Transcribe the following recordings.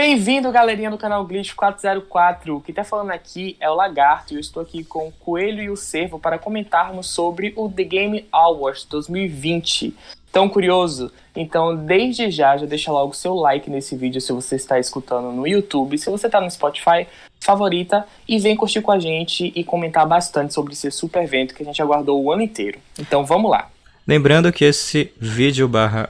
Bem-vindo, galerinha do canal Glitch 404. O que tá falando aqui é o Lagarto e eu estou aqui com o Coelho e o Cervo para comentarmos sobre o The Game Awards 2020. Tão curioso? Então, desde já, já deixa logo seu like nesse vídeo se você está escutando no YouTube. Se você está no Spotify, favorita e vem curtir com a gente e comentar bastante sobre esse super evento que a gente aguardou o ano inteiro. Então, vamos lá. Lembrando que esse vídeo barra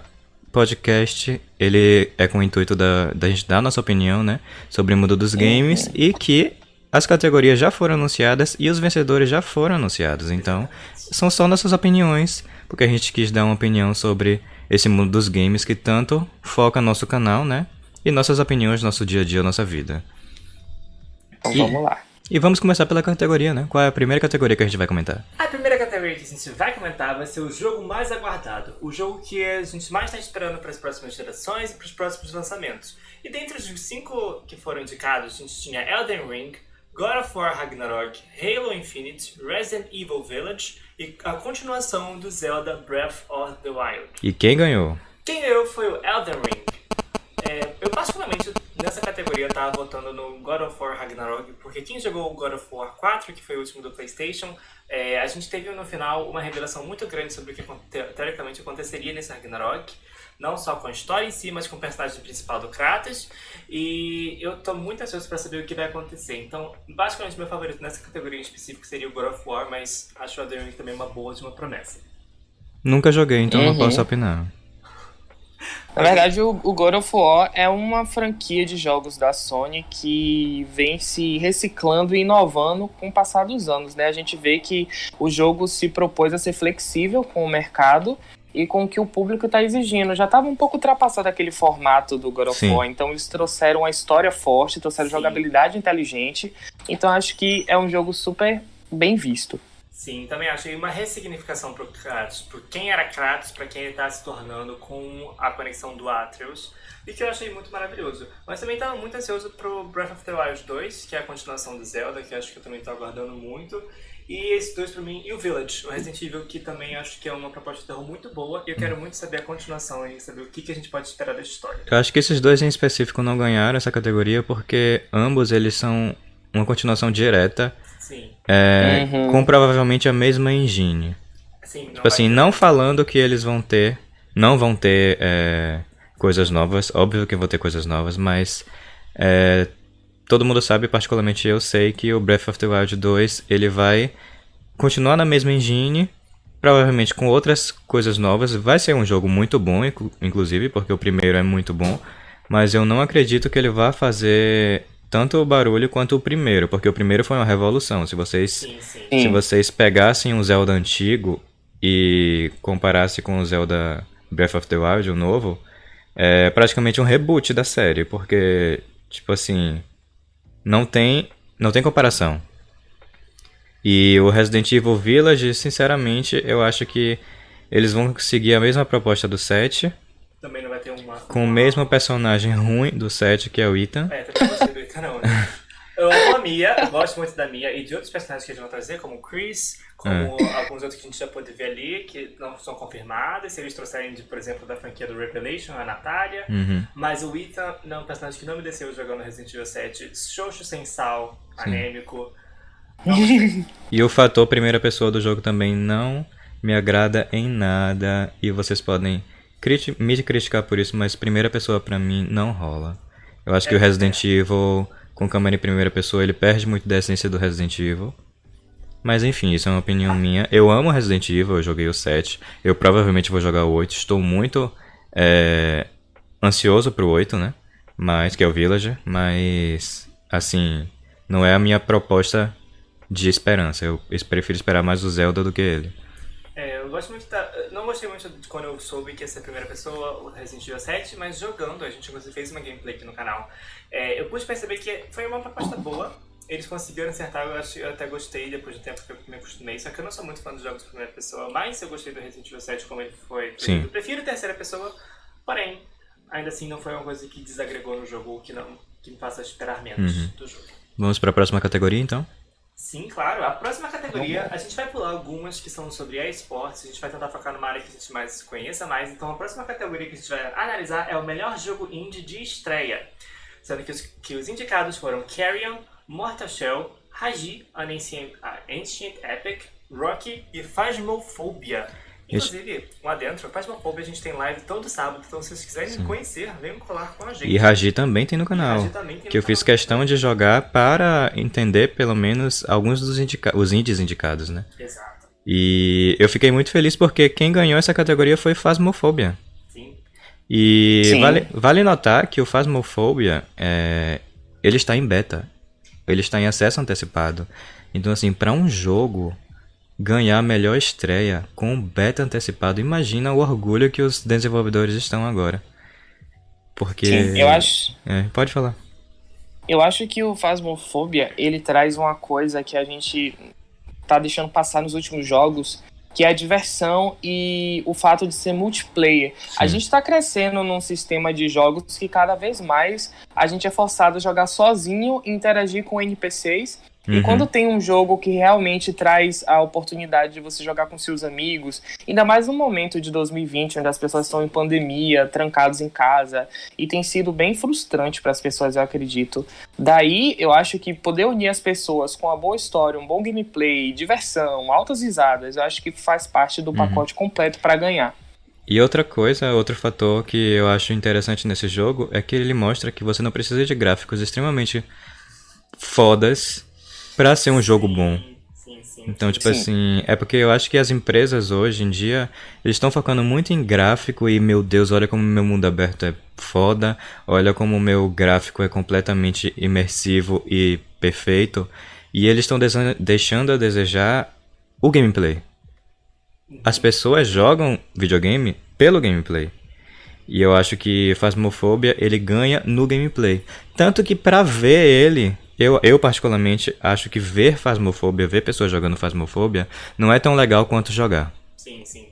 podcast, ele é com o intuito da, da gente dar a nossa opinião, né, sobre o mundo dos games uhum. e que as categorias já foram anunciadas e os vencedores já foram anunciados. Então, são só nossas opiniões, porque a gente quis dar uma opinião sobre esse mundo dos games que tanto foca nosso canal, né? E nossas opiniões, nosso dia a dia, nossa vida. Então, e, vamos lá. E vamos começar pela categoria, né? Qual é a primeira categoria que a gente vai comentar? A primeira categoria que a gente vai comentar vai ser o jogo mais aguardado. O jogo que a gente mais está esperando para as próximas gerações e para os próximos lançamentos. E dentre os cinco que foram indicados, a gente tinha Elden Ring, God of War Ragnarok, Halo Infinite, Resident Evil Village e a continuação do Zelda Breath of the Wild. E quem ganhou? Quem ganhou foi o Elden Ring. É, eu particularmente nessa categoria tava votando no God of War Ragnarok, porque quem jogou o God of War 4, que foi o último do PlayStation, é, a gente teve no final uma revelação muito grande sobre o que teoricamente aconteceria nesse Ragnarok não só com a história em si, mas com o personagem principal do Kratos. E eu tô muito ansioso para saber o que vai acontecer. Então, basicamente, meu favorito nessa categoria em específico seria o God of War, mas acho o Ring também uma boa de uma promessa. Nunca joguei, então uhum. não posso opinar. Na verdade, o, o God of War é uma franquia de jogos da Sony que vem se reciclando e inovando com o passar dos anos, né? A gente vê que o jogo se propôs a ser flexível com o mercado e com o que o público está exigindo. Já estava um pouco ultrapassado aquele formato do God of War, então eles trouxeram uma história forte, trouxeram Sim. jogabilidade inteligente, então acho que é um jogo super bem visto. Sim, também achei uma ressignificação para o Kratos, por quem era Kratos, para quem ele está se tornando com a conexão do Atreus, e que eu achei muito maravilhoso. Mas também estava muito ansioso pro Breath of the Wild 2, que é a continuação do Zelda, que acho que eu também estou aguardando muito. E esses dois pra mim, e o Village, o Resident Evil, que também acho que é uma proposta de terror muito boa, e eu quero muito saber a continuação e saber o que, que a gente pode esperar da história. Eu acho que esses dois em específico não ganharam essa categoria porque ambos eles são uma continuação direta, Sim. É, uhum. com provavelmente a mesma engine. Sim, tipo assim, não falando que eles vão ter, não vão ter é, coisas novas, óbvio que vão ter coisas novas, mas é, todo mundo sabe, particularmente eu sei, que o Breath of the Wild 2 ele vai continuar na mesma engine, provavelmente com outras coisas novas. Vai ser um jogo muito bom, inclusive, porque o primeiro é muito bom, mas eu não acredito que ele vá fazer tanto o barulho quanto o primeiro, porque o primeiro foi uma revolução. Se vocês, sim, sim. Se vocês pegassem um Zelda antigo e comparassem com o Zelda Breath of the Wild, o novo, é praticamente um reboot da série, porque, tipo assim, não tem, não tem comparação. E o Resident Evil Village, sinceramente, eu acho que eles vão seguir a mesma proposta do 7. Também não vai ter uma. Com o mesmo personagem ruim do 7, que é o Ethan. É, não. Né? Eu amo a Mia, gosto muito da Mia e de outros personagens que eles vão trazer, como o Chris, como é. alguns outros que a gente já pode ver ali, que não são confirmados. Se eles trouxerem, de, por exemplo, da franquia do Revelation, a Natália. Uhum. Mas o Ethan não é um personagem que não me desceu jogando Resident Evil 7. Xoxo sem sal, Sim. anêmico. e o fator primeira pessoa do jogo também não me agrada em nada. E vocês podem criti me criticar por isso, mas primeira pessoa para mim não rola. Eu acho é, que o Resident é. Evil com câmera em primeira pessoa, ele perde muito da essência do Resident Evil. Mas enfim, isso é uma opinião minha. Eu amo Resident Evil, eu joguei o 7. Eu provavelmente vou jogar o 8. Estou muito é, ansioso pro 8, né? Mas, que é o Villager. Mas, assim, não é a minha proposta de esperança. Eu prefiro esperar mais o Zelda do que ele. É, eu gosto muito da... Gostei muito de quando eu soube que ia ser a primeira pessoa, o Resident Evil 7, mas jogando, a gente inclusive fez uma gameplay aqui no canal. É, eu pude perceber que foi uma proposta boa. Eles conseguiram acertar, eu, acho, eu até gostei depois do tempo que eu me acostumei. Só que eu não sou muito fã dos jogos de primeira pessoa, mas eu gostei do Resident Evil 7 como ele foi. Sim. Eu prefiro terceira pessoa, porém, ainda assim não foi uma coisa que desagregou no jogo, que não que me faça esperar menos uhum. do jogo. Vamos para a próxima categoria então? Sim, claro. A próxima categoria, a gente vai pular algumas que são sobre esportes, a gente vai tentar focar numa área que a gente mais conheça mais. Então, a próxima categoria que a gente vai analisar é o melhor jogo indie de estreia. sendo que os, que os indicados foram Carrion, Mortal Shell, Haji, An Ancient, Ancient Epic, Rocky e Phasmophobia. Inclusive, lá dentro, Phasmophobia a gente tem live todo sábado, então se vocês quiserem Sim. conhecer, venham colar com a gente. E Raji também tem no canal. Tem que eu fiz questão de jogar para entender pelo menos alguns dos indica os indies indicados, né? Exato. E eu fiquei muito feliz porque quem ganhou essa categoria foi Phasmophobia. Sim. E Sim. Vale, vale notar que o Phasmophobia, é, ele está em beta. Ele está em acesso antecipado. Então, assim, para um jogo ganhar a melhor estreia com um beta antecipado. Imagina o orgulho que os desenvolvedores estão agora. Porque. Sim, eu acho. É, pode falar. Eu acho que o Phasmophobia ele traz uma coisa que a gente tá deixando passar nos últimos jogos, que é a diversão e o fato de ser multiplayer. Sim. A gente está crescendo num sistema de jogos que cada vez mais a gente é forçado a jogar sozinho e interagir com NPCs Uhum. E quando tem um jogo que realmente traz a oportunidade de você jogar com seus amigos, ainda mais no momento de 2020, onde as pessoas estão em pandemia, trancados em casa, e tem sido bem frustrante para as pessoas, eu acredito. Daí, eu acho que poder unir as pessoas com uma boa história, um bom gameplay, diversão, altas risadas, eu acho que faz parte do uhum. pacote completo para ganhar. E outra coisa, outro fator que eu acho interessante nesse jogo é que ele mostra que você não precisa de gráficos extremamente fodas para ser um jogo bom. Então, tipo Sim. assim, é porque eu acho que as empresas hoje em dia, eles estão focando muito em gráfico e, meu Deus, olha como meu mundo aberto é foda, olha como o meu gráfico é completamente imersivo e perfeito, e eles estão deixando a desejar o gameplay. As pessoas jogam videogame pelo gameplay. E eu acho que Phasmophobia, ele ganha no gameplay. Tanto que para ver ele, eu, eu, particularmente, acho que ver Fasmofobia, ver pessoas jogando Fasmofobia, não é tão legal quanto jogar. Sim, sim.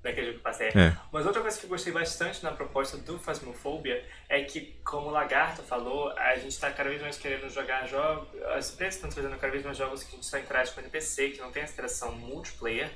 Daquele jogo que passei. É. Mas outra coisa que eu gostei bastante na proposta do Phasmophobia é que, como o Lagarto falou, a gente está cada vez mais querendo jogar jogos. As empresas estão trazendo cada vez mais jogos que a gente só interage com NPC, que não tem essa interação multiplayer.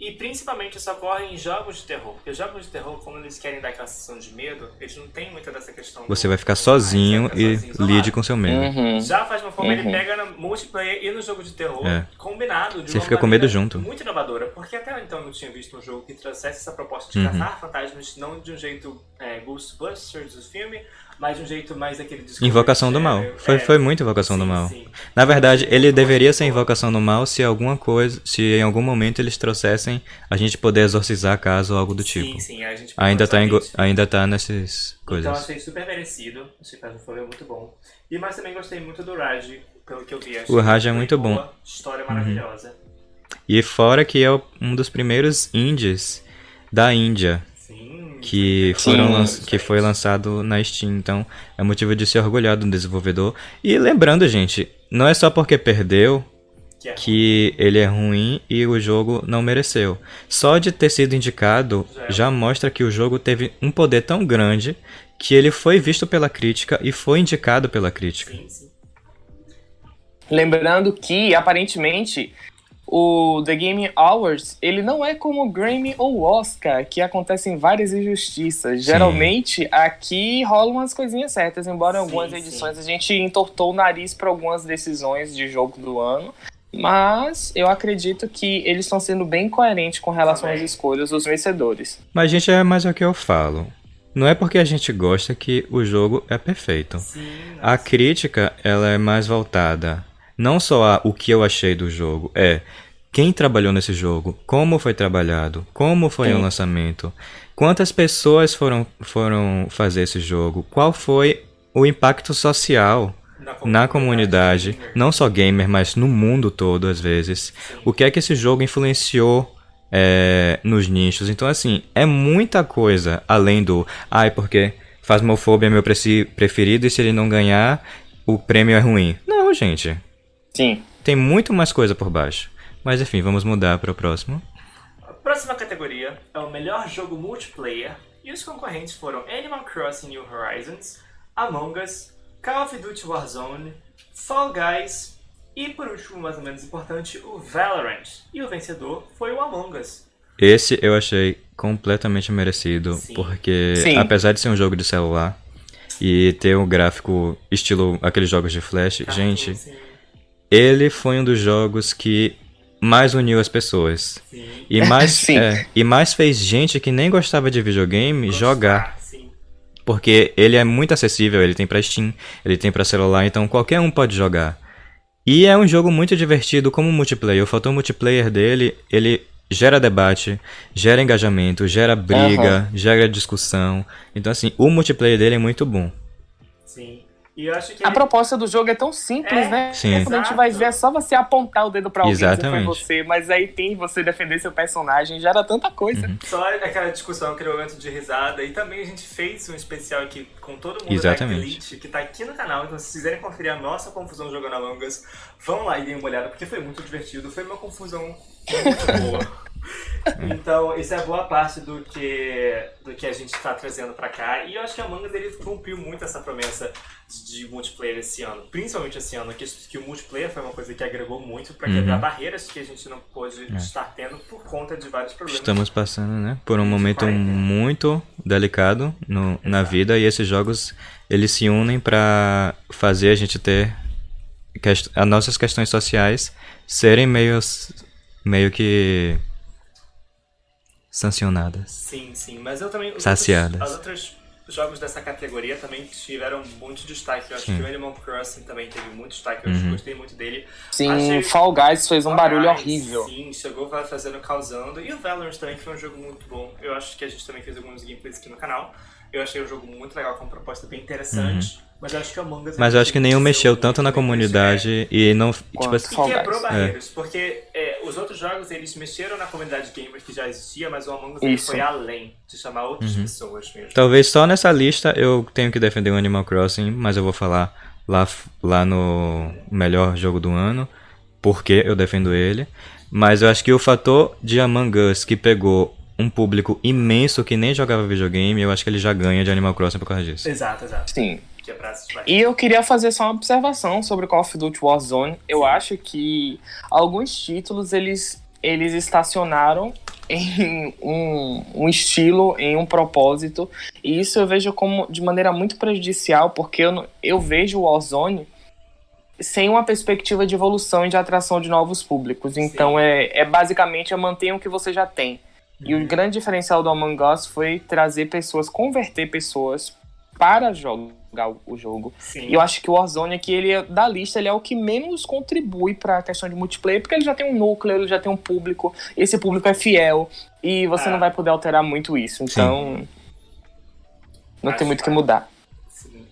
E principalmente isso ocorre em jogos de terror. Porque jogos de terror, como eles querem dar aquela sensação de medo, eles não têm muita dessa questão. Você do, vai ficar sozinho e sozinho, lide com seu medo. Uhum. Já faz uma forma, uhum. ele pega no multiplayer e no jogo de terror, é. combinado. De Você fica com medo junto. Muito inovadora. Porque até então eu não tinha visto um jogo que trouxesse essa proposta de uhum. caçar fantasmas, não de um jeito é, Ghostbusters do filme, mas de um jeito mais aquele Invocação do mal. Foi, é, foi muito Invocação sim, do mal. Sim. Na verdade, ele deveria ser Invocação do mal se alguma coisa, se em algum momento eles trouxessem a gente poder exorcizar a casa ou algo do tipo. Sim, sim, a gente ainda tá, em, ainda tá nessas coisas. Então achei super merecido. Esse caso foi muito bom. E mas também gostei muito do Raj, pelo que eu vi. o Raj é muito bom. História maravilhosa. Uhum. E fora que é um dos primeiros indies da Índia que, foram que foi lançado na Steam. Então, é motivo de se orgulhar do desenvolvedor. E lembrando, gente, não é só porque perdeu que ele é ruim e o jogo não mereceu. Só de ter sido indicado já mostra que o jogo teve um poder tão grande que ele foi visto pela crítica e foi indicado pela crítica. Lembrando que, aparentemente, o The Game Awards, ele não é como o Grammy ou Oscar, que acontecem várias injustiças. Sim. Geralmente, aqui rolam umas coisinhas certas, embora em algumas sim, edições sim. a gente entortou o nariz para algumas decisões de jogo do ano. Mas eu acredito que eles estão sendo bem coerentes com relação às escolhas dos vencedores. Mas, gente, é mais o que eu falo. Não é porque a gente gosta que o jogo é perfeito. a crítica, ela é mais voltada não só o que eu achei do jogo, é quem trabalhou nesse jogo, como foi trabalhado, como foi Sim. o lançamento, quantas pessoas foram, foram fazer esse jogo, qual foi o impacto social na comunidade, na comunidade não só gamer, mas no mundo todo às vezes, Sim. o que é que esse jogo influenciou é, nos nichos. Então, assim, é muita coisa além do. Ai, porque Phasmophobia é meu preferido e se ele não ganhar, o prêmio é ruim. Não, gente. Sim. Tem muito mais coisa por baixo. Mas enfim, vamos mudar para o próximo. A próxima categoria é o melhor jogo multiplayer e os concorrentes foram Animal Crossing New Horizons, Among Us, Call of Duty Warzone, Fall Guys e, por último, mais ou menos importante, o Valorant. E o vencedor foi o Among Us. Esse eu achei completamente merecido, Sim. porque Sim. apesar de ser um jogo de celular, e ter um gráfico estilo aqueles jogos de flash, gente, ele foi um dos jogos que mais uniu as pessoas. Sim. E mais, é, e mais fez gente que nem gostava de videogame Gostar, jogar. Sim. Porque ele é muito acessível, ele tem pra Steam, ele tem pra celular, então qualquer um pode jogar. E é um jogo muito divertido como multiplayer. O fator multiplayer dele, ele gera debate, gera engajamento, gera briga, uhum. gera discussão. Então, assim, o multiplayer dele é muito bom. Sim. E eu acho que a ele... proposta do jogo é tão simples, é, né? Sim. Quando a gente vai ver, é só você apontar o dedo pra alguém Exatamente. foi você, mas aí tem você defender seu personagem, gera tanta coisa. Uhum. Só aquela discussão, aquele momento de risada. E também a gente fez um especial aqui com todo mundo Exatamente. da Elite, que tá aqui no canal. Então, se quiserem conferir a nossa confusão jogando Among Us, vão lá e deem uma olhada, porque foi muito divertido. Foi uma confusão muito boa. Então, isso é boa parte do que, do que a gente está trazendo para cá. E eu acho que a Mangas ele cumpriu muito essa promessa de, de multiplayer esse ano. Principalmente esse ano, que, que o multiplayer foi uma coisa que agregou muito para quebrar uhum. barreiras que a gente não pôde é. estar tendo por conta de vários problemas. Estamos passando, né, por um momento muito delicado no, na vida e esses jogos eles se unem para fazer a gente ter as nossas questões sociais serem meio, meio que sancionadas. Sim, sim, mas eu também. Saciadas. Outros, os outros jogos dessa categoria também tiveram muito destaque. Eu acho sim. que o Animal Crossing também teve muito destaque. Eu uhum. gostei muito dele. Sim, Achei... Fall Guys fez um Fall barulho Guys, horrível. Sim, chegou fazendo, causando. E o Valorant também, que foi um jogo muito bom. Eu acho que a gente também fez alguns gameplays aqui no canal. Eu achei o jogo muito legal, com uma proposta bem interessante. Uhum. Mas eu acho que Among Us Mas eu acho que nenhum mexeu tanto na comunidade e não. Tipo, assim, e quebrou barreiras, é. porque é, os outros jogos eles mexeram na comunidade gamer que já existia, mas o Among Us foi além de chamar outras uhum. pessoas mesmo. Talvez só nessa lista eu tenho que defender o Animal Crossing, mas eu vou falar lá, lá no melhor jogo do ano, porque eu defendo ele. Mas eu acho que o fator de Among Us que pegou um público imenso que nem jogava videogame, eu acho que ele já ganha de Animal Crossing por causa disso. Exato, exato. Sim. E eu queria fazer só uma observação sobre Call of Duty Warzone. Eu Sim. acho que alguns títulos eles, eles estacionaram em um, um, estilo, em um propósito. E isso eu vejo como de maneira muito prejudicial, porque eu, eu vejo o Warzone sem uma perspectiva de evolução e de atração de novos públicos. Então é, é basicamente é manter o que você já tem. E o uhum. grande diferencial do Among Us foi trazer pessoas, converter pessoas para jogar o jogo. Sim. E eu acho que o Warzone aqui, ele é, da lista, ele é o que menos contribui para a questão de multiplayer, porque ele já tem um núcleo, ele já tem um público, esse público é fiel, e você é. não vai poder alterar muito isso. Então, Sim. não acho tem muito o que mudar. Sim.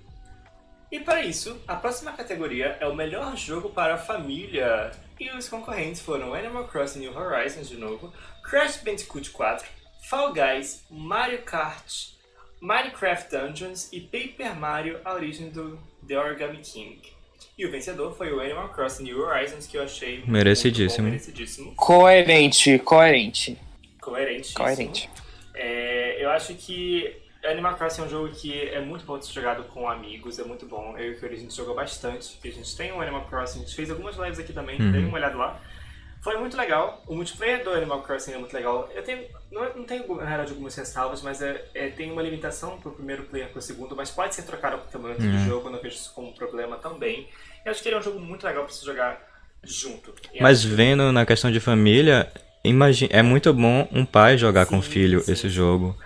E para isso, a próxima categoria é o melhor jogo para a família. E os concorrentes foram Animal Crossing New Horizons de novo, Crash Bandicoot 4, Fall Guys, Mario Kart Minecraft Dungeons e Paper Mario A Origem do The Origami King. E o vencedor foi o Animal Crossing New Horizons, que eu achei merecidíssimo. Bom, merecidíssimo. Coerente, coerente. Coerente. Coerente. É, eu acho que Animal Crossing é um jogo que é muito bom de ser jogado com amigos, é muito bom. Eu e o Fiori, a gente jogou bastante, a gente tem um Animal Crossing, a gente fez algumas lives aqui também, uhum. dei uma olhada lá. Foi muito legal. O multiplayer do Animal Crossing é muito legal. Eu tenho. Não, não tenho, na realidade, algumas ressalvas, mas é, é, tem uma limitação pro primeiro player pro segundo, mas pode ser trocado qualquer momento uhum. do jogo, eu não vejo isso como um problema também. Eu acho que ele é um jogo muito legal pra se jogar junto. E mas vendo na questão de família, imagine, é muito bom um pai jogar sim, com o filho sim. esse jogo.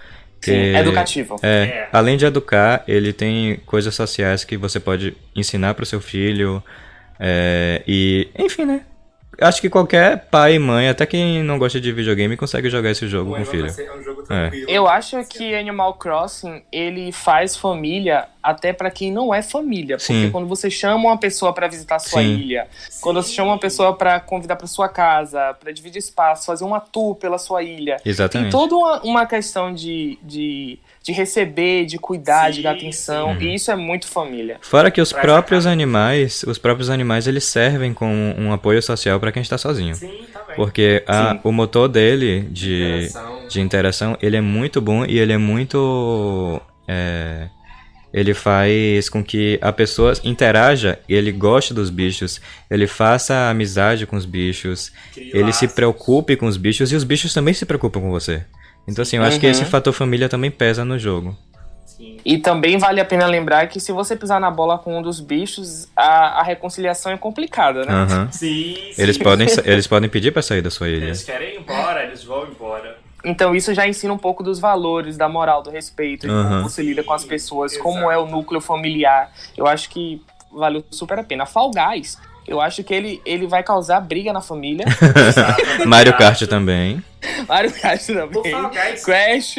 Sim, é educativo. É, é, além de educar, ele tem coisas sociais que você pode ensinar pro seu filho. É, e, enfim, né? Acho que qualquer pai e mãe, até quem não gosta de videogame, consegue jogar esse jogo o com o filho. É um jogo é. Eu acho que Animal Crossing, ele faz família até para quem não é família. Porque Sim. quando você chama uma pessoa para visitar a sua Sim. ilha, Sim. quando você chama uma pessoa para convidar para sua casa, para dividir espaço, fazer uma tour pela sua ilha. Exatamente. Tem toda uma, uma questão de, de de receber, de cuidar, sim, de dar atenção. Uhum. E isso é muito família. Fora que os próprios animais, os próprios animais, eles servem como um apoio social para quem está sozinho. Sim, também. Porque a, o motor dele de interação. de interação, ele é muito bom e ele é muito é, ele faz com que a pessoa interaja, ele goste dos bichos, ele faça amizade com os bichos, ele se preocupe com os bichos e os bichos também se preocupam com você. Então, assim, eu acho uhum. que esse uhum. fator família também pesa no jogo. Sim. E também vale a pena lembrar que se você pisar na bola com um dos bichos, a, a reconciliação é complicada, né? Aham. Sim, sim. Eles podem, eles podem pedir pra sair da sua ilha. Eles querem ir embora, eles vão embora. Então isso já ensina um pouco dos valores, da moral, do respeito, de Aham. como você lida com as pessoas, Exato. como é o núcleo familiar. Eu acho que valeu super a pena. Fall Guys, eu acho que ele, ele vai causar briga na família. Mario Kart também. Mario Kart O também. Fall Guys, Crash.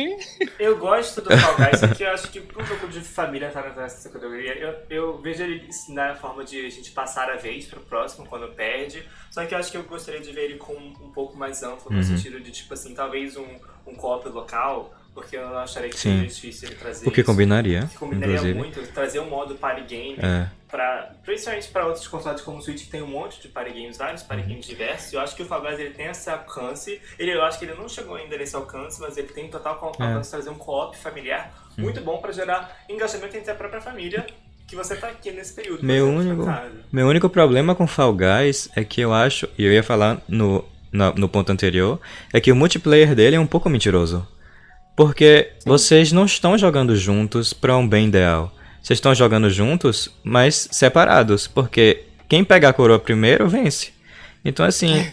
eu gosto do Fall Guys, porque eu acho que um jogo de família tá nessa categoria. Eu, eu vejo ele na forma de a gente passar a vez pro próximo quando perde. Só que eu acho que eu gostaria de ver ele com um pouco mais amplo, no Uhum. sentido de, tipo assim, talvez um, um co-op local, porque eu acharia que Sim. seria difícil ele trazer O que isso. combinaria, Que combinaria inclusive. muito, trazer um modo party game, É. pra, principalmente para outros consoles como o Switch, que tem um monte de party games, vários Uhum. party games diversos. Eu acho que o Fall Guys ele tem esse alcance. Ele, eu acho que ele não chegou ainda nesse alcance, mas ele tem total É. alcance de trazer um co-op familiar Uhum. muito bom para gerar engajamento entre a própria família que você tá aqui nesse período. Meu único, meu único problema com Fall Guys é que eu acho, e eu ia falar no, na- no ponto anterior, é que o multiplayer dele é um pouco mentiroso. Porque vocês não estão jogando juntos pra um bem ideal. Vocês estão jogando juntos, mas separados. Porque quem pegar a coroa primeiro vence. Então, assim,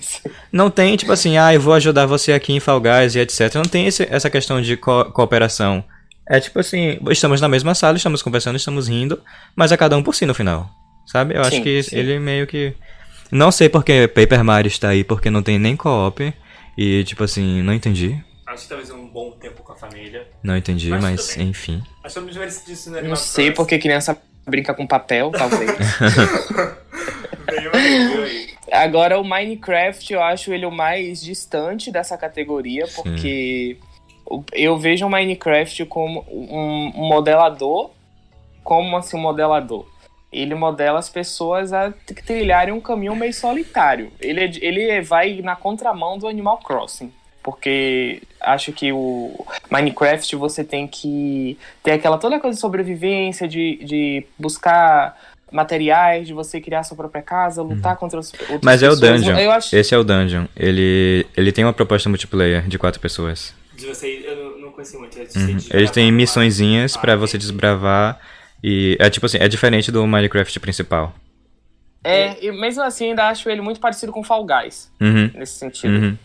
não tem tipo assim, ah, eu vou ajudar você aqui em Fall Guys e etc. Não tem esse- essa questão de co- cooperação. É tipo assim, estamos na mesma sala, estamos conversando, estamos rindo, mas é cada um por si no final. Sabe? Eu acho Sim, que sim. ele meio que. Não sei porque Paper Mario está aí, porque não tem nem co-op. E tipo assim, não entendi. Acho que talvez um bom tempo com a família. Não entendi, Mas mas, enfim. Achamos disso no Não sei Crossing. porque criança brinca com papel, talvez. Aí. Agora o Minecraft eu acho ele o mais distante dessa categoria, porque o- eu vejo o Minecraft como um modelador, como assim um modelador. Ele modela as pessoas a trilharem um caminho meio solitário. Ele, é ele vai na contramão do Animal Crossing. Porque acho que o Minecraft você tem que ter aquela toda coisa de sobrevivência, de, de buscar materiais, de você criar sua própria casa, lutar contra os outras Uhum. Mas é o pessoas. Dungeon. Eu acho, Esse é o Dungeon. Ele, ele tem uma proposta multiplayer de quatro pessoas. De você, eu não- conheci muito. Uhum. de Eles têm missõezinhas Ah, você desbravar. E é tipo assim, é diferente do Minecraft principal. é, e mesmo assim ainda acho ele muito parecido com Fall Guys, Uhum. nesse sentido. Uhum.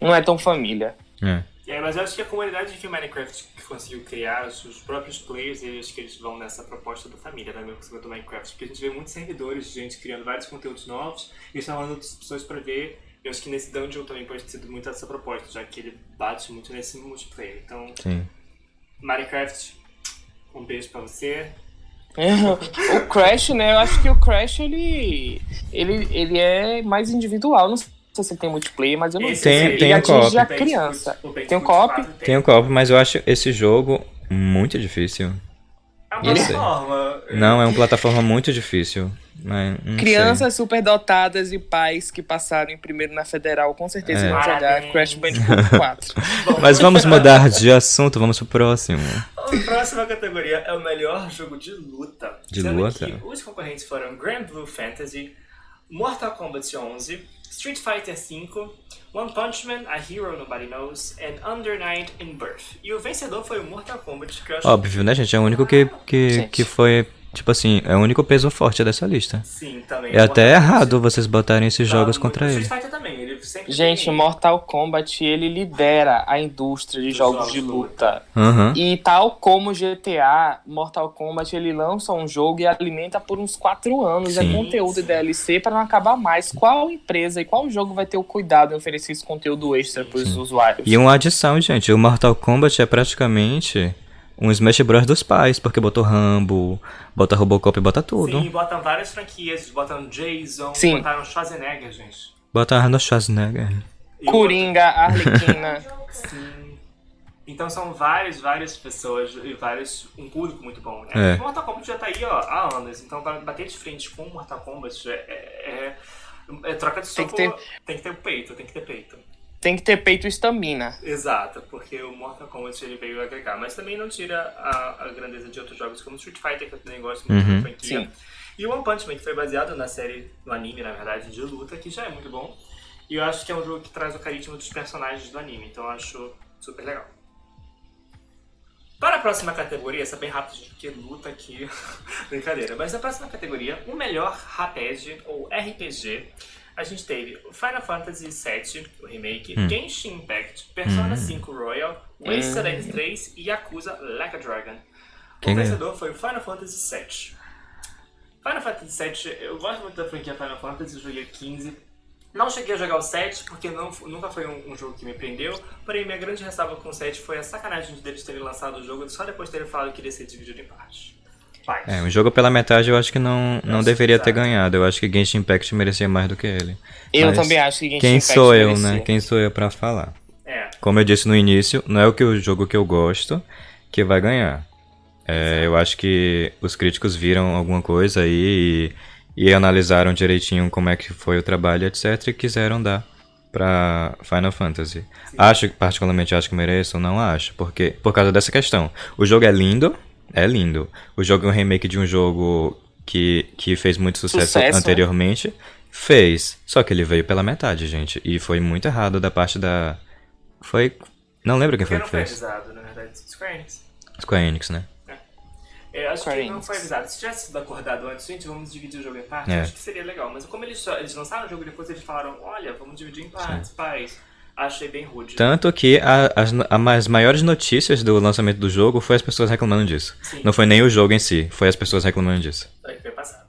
Não é tão família. É. É, mas eu acho que a comunidade que o Minecraft conseguiu criar, os os próprios players, eu acho que eles vão nessa proposta do família, né, mesmo cima do Minecraft, porque a gente vê muitos servidores, gente criando vários conteúdos novos, e chamando outras pessoas pra ver. Eu acho que nesse Dungeon também pode ter sido muito essa proposta, já que ele bate muito nesse multiplayer. Então, Sim. Minecraft, um beijo pra você. o Crash, né? Eu acho que o Crash ele, ele, ele é mais individual. Não sei se ele tem multiplayer, mas eu não Esse sei. Tem- ele tem um atinge co-op. a criança. Tem um co-op? 4 Tem um co-op, mas eu acho esse jogo muito difícil. É uma plataforma. Não, é uma plataforma muito difícil. Mas, não Crianças superdotadas e pais que passaram em primeiro na Federal com certeza É. vão jogar. Crash Bandicoot 4. sei. Mas vamos mudar de assunto, vamos pro próximo. A próxima categoria é o melhor jogo de luta. De sendo luta? que os concorrentes foram Grand Blue Fantasy, Mortal Kombat 11, Street Fighter V, One Punch Man, A Hero Nobody Knows, and Under Night in Birth. E o vencedor foi o Mortal Kombat, que eu acho Óbvio, né, gente? É o único que, que, Gente. que foi, tipo assim, é o único peso forte dessa lista. Sim, também. É até errado vocês botarem esses tá jogos contra ele. Street Fighter também, ele sempre Gente, tem- Mortal Kombat ele lidera a indústria de jogos jogos de luta. Aham. E tal como GTA, Mortal Kombat ele lança um jogo e alimenta por uns 4 anos. Sim. É conteúdo e DLC para não acabar mais. Qual empresa e qual jogo vai ter o cuidado em oferecer esse conteúdo extra para os usuários? E uma adição, gente, o Mortal Kombat é praticamente um Smash Bros dos pais, porque botou Rambo, bota Robocop, bota tudo. Sim, botam várias franquias, botam Jason, Sim. botaram Schwarzenegger, gente. Bota Arnold Schwarzenegger. E o Coringa, Arlequina. Sim. Então são várias, várias pessoas e vários. um público muito bom, né? É. Mortal Kombat já tá aí ó, há anos, então pra bater de frente com Mortal Kombat é, é, é- é troca de Tem soco. que ter- tem que ter peito, tem que ter peito. Tem que ter peito e estamina. Exato, porque o Mortal Kombat ele veio agregar, mas também não tira a, a grandeza de outros jogos como Street Fighter, que eu também gosto muito Uhum. da franquia. Sim. E o One Punch Man, que foi baseado na série, no anime, na verdade, de luta, que já é muito bom. E eu acho que é um jogo que traz o carisma dos personagens do anime, então eu acho super legal. Para a próxima categoria, essa é bem rápido, porque luta aqui. Brincadeira. Mas na próxima categoria, o melhor RPG ou RPG, a gente teve Final Fantasy VII, o remake, hum. Genshin Impact, Persona hum. 5 Royal, Wasteland hum. 3 e Yakuza Like a Dragon. O vencedor foi o Final Fantasy VII. Final Fantasy VII, eu gosto muito da franquia Final Fantasy, joguei 15. Não cheguei a jogar o 7 porque não, nunca foi um, um, jogo que me prendeu. Porém, minha grande ressalva com o 7 foi a sacanagem deles terem lançado o jogo só depois de terem falado que iria ser dividido em partes. É, o jogo pela metade eu acho que não, não deveria ter ganhado. Eu acho que Genshin Impact merecia mais do que ele. Eu Mas também acho que Genshin quem Impact sou eu, merecia. né? Quem sou eu para falar? É. Como eu disse no início, não é o que o jogo que eu gosto que vai ganhar. É, eu acho que os críticos viram alguma coisa aí e, e, analisaram direitinho como é que foi o trabalho, etc, e quiseram dar para Final Fantasy. Sim. Acho particularmente acho que mereço, não acho, porque por causa dessa questão. O jogo é lindo, é lindo. O jogo é um remake de um jogo que, que fez muito sucesso, sucesso né? anteriormente. Né? Fez. Só que ele veio pela metade, gente. E foi muito errado da parte da. Foi. Não lembro quem foi que fez. Foi avisado, na verdade. Square Enix. Square Enix, né? É, eu acho Square que não foi avisado. Se tivesse sido acordado antes, gente, vamos dividir o jogo em partes, é. acho que seria legal. Mas como eles, eles lançaram o jogo depois, eles falaram, olha, vamos dividir em partes, pais. Achei bem rude. Tanto que a, as, as maiores notícias do lançamento do jogo foi as pessoas reclamando disso. Sim. Não foi nem o jogo em si, foi as pessoas reclamando disso. Foi, foi passado.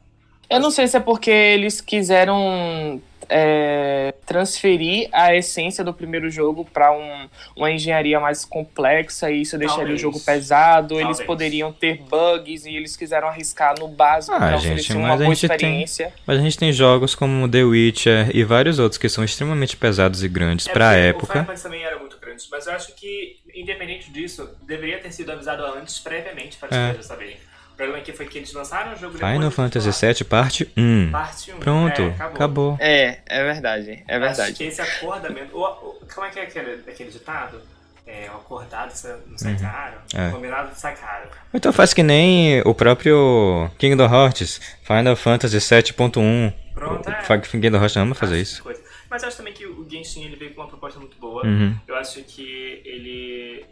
Eu não sei se é porque eles quiseram é, transferir a essência do primeiro jogo para um, uma engenharia mais complexa e isso deixaria Talvez. o jogo pesado. Talvez. Eles poderiam ter bugs e eles quiseram arriscar no básico ah, para oferecer uma boa experiência. Tem, mas a gente tem jogos como The Witcher e vários outros que são extremamente pesados e grandes é para a época. O também era muito grande, mas eu acho que independente disso, deveria ter sido avisado antes previamente para as é. pessoas saberem. O problema aqui foi que eles lançaram o jogo Final Fantasy VII Parte 1. Parte 1. Pronto, é, acabou. acabou. É, é verdade, é verdade. Acho que esse acordamento... O, o, como é que é aquele, aquele ditado? É, o acordado não sai uhum. caro, é. o combinado sai caro. Então faz que nem o próprio Kingdom Hearts, Final Fantasy 7.1. Pronto, é. O Kingdom Hearts ama fazer isso. Coisa. Mas eu acho também que o Genshin ele veio com uma proposta muito boa. Uhum. Eu acho que ele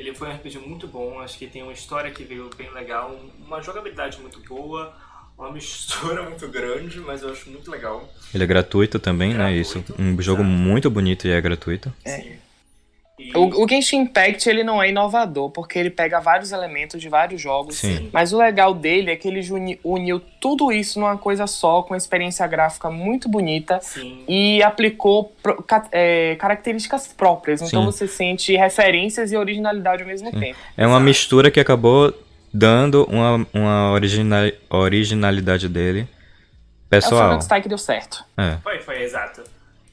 ele foi um RPG muito bom, acho que tem uma história que veio bem legal, uma jogabilidade muito boa, uma mistura muito grande, mas eu acho muito legal. Ele é gratuito também, gratuito, né? Isso. Um jogo muito bonito e é gratuito. É. Sim. O, o Genshin Impact ele não é inovador, porque ele pega vários elementos de vários jogos. Sim. Mas o legal dele é que ele uniu tudo isso numa coisa só, com uma experiência gráfica muito bonita Sim. e aplicou é, características próprias. Então Sim. você sente referências e originalidade ao mesmo tempo. É uma mistura que acabou dando uma, uma original, originalidade dele pessoal. É o Sonic que deu certo. É. Foi, foi, exato.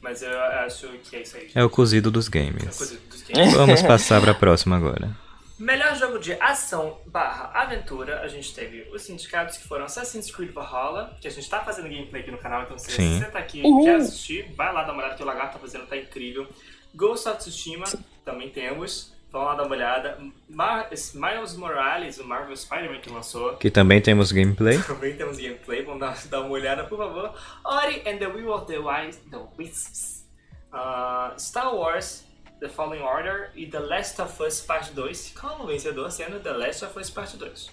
Mas eu acho que é isso aí. É o cozido dos games. É o cozido dos games. Vamos passar para a próxima agora. Melhor jogo de ação barra aventura, a gente teve os sindicatos que foram Assassin's Creed Valhalla, que a gente tá fazendo gameplay aqui no canal, então se Sim. você tá aqui e quer assistir, vai lá dar uma olhada que o Lagarto tá fazendo, tá incrível. Ghost of Tsushima, também temos. Vão lá dar uma olhada. Mar Miles Morales, o Marvel Spider-Man que lançou. Que também temos gameplay. também temos gameplay, vamos dar, dar uma olhada, por favor. Ori and the Will of the, Wise, the Wisps. Uh, Star Wars, The Fallen Order e The Last of Us Part 2, com o vencedor sendo The Last of Us Part 2.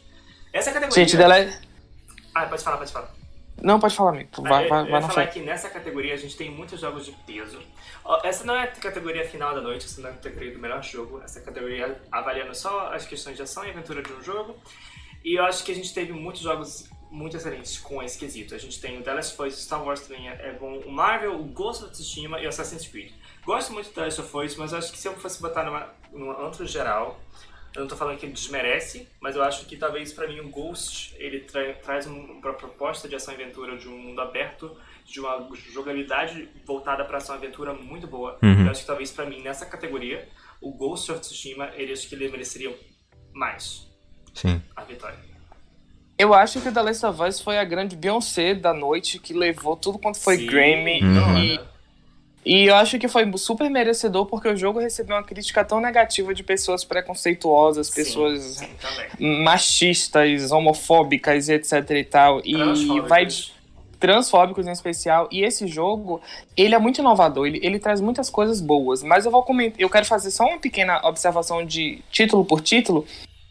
Essa é categoria. Gente, The Last... Ah, pode falar, pode falar. Não, pode falar, amigo. Vai, vai, vai, vai eu falar que nessa categoria a gente tem muitos jogos de peso. Essa não é a categoria final da noite, essa não é a categoria do melhor jogo. Essa categoria avaliando só as questões de ação e aventura de um jogo. E eu acho que a gente teve muitos jogos muito excelentes com esse quesito. A gente tem o The Last of Us, Star Wars também é bom, o Marvel, o Ghost of Tsushima e o Assassin's Creed. Gosto muito do The Last of Us, mas acho que se eu fosse botar numa, numa antro geral, eu não tô falando que ele desmerece, mas eu acho que talvez para mim o Ghost ele tra traz uma proposta de ação e aventura de um mundo aberto, de uma jogabilidade voltada para ação e aventura muito boa. Uhum. Eu acho que talvez para mim nessa categoria o Ghost of Tsushima ele acho que ele mereceria mais. Sim. A vitória. Eu acho que o The Last of Us foi a grande Beyoncé da noite que levou tudo quanto foi Sim. Grammy uhum. e e eu acho que foi super merecedor porque o jogo recebeu uma crítica tão negativa de pessoas preconceituosas, sim, pessoas sim, machistas, homofóbicas, etc e tal. E vai transfóbicos em especial. E esse jogo, ele é muito inovador, ele, ele traz muitas coisas boas. Mas eu vou comentar, eu quero fazer só uma pequena observação de título por título.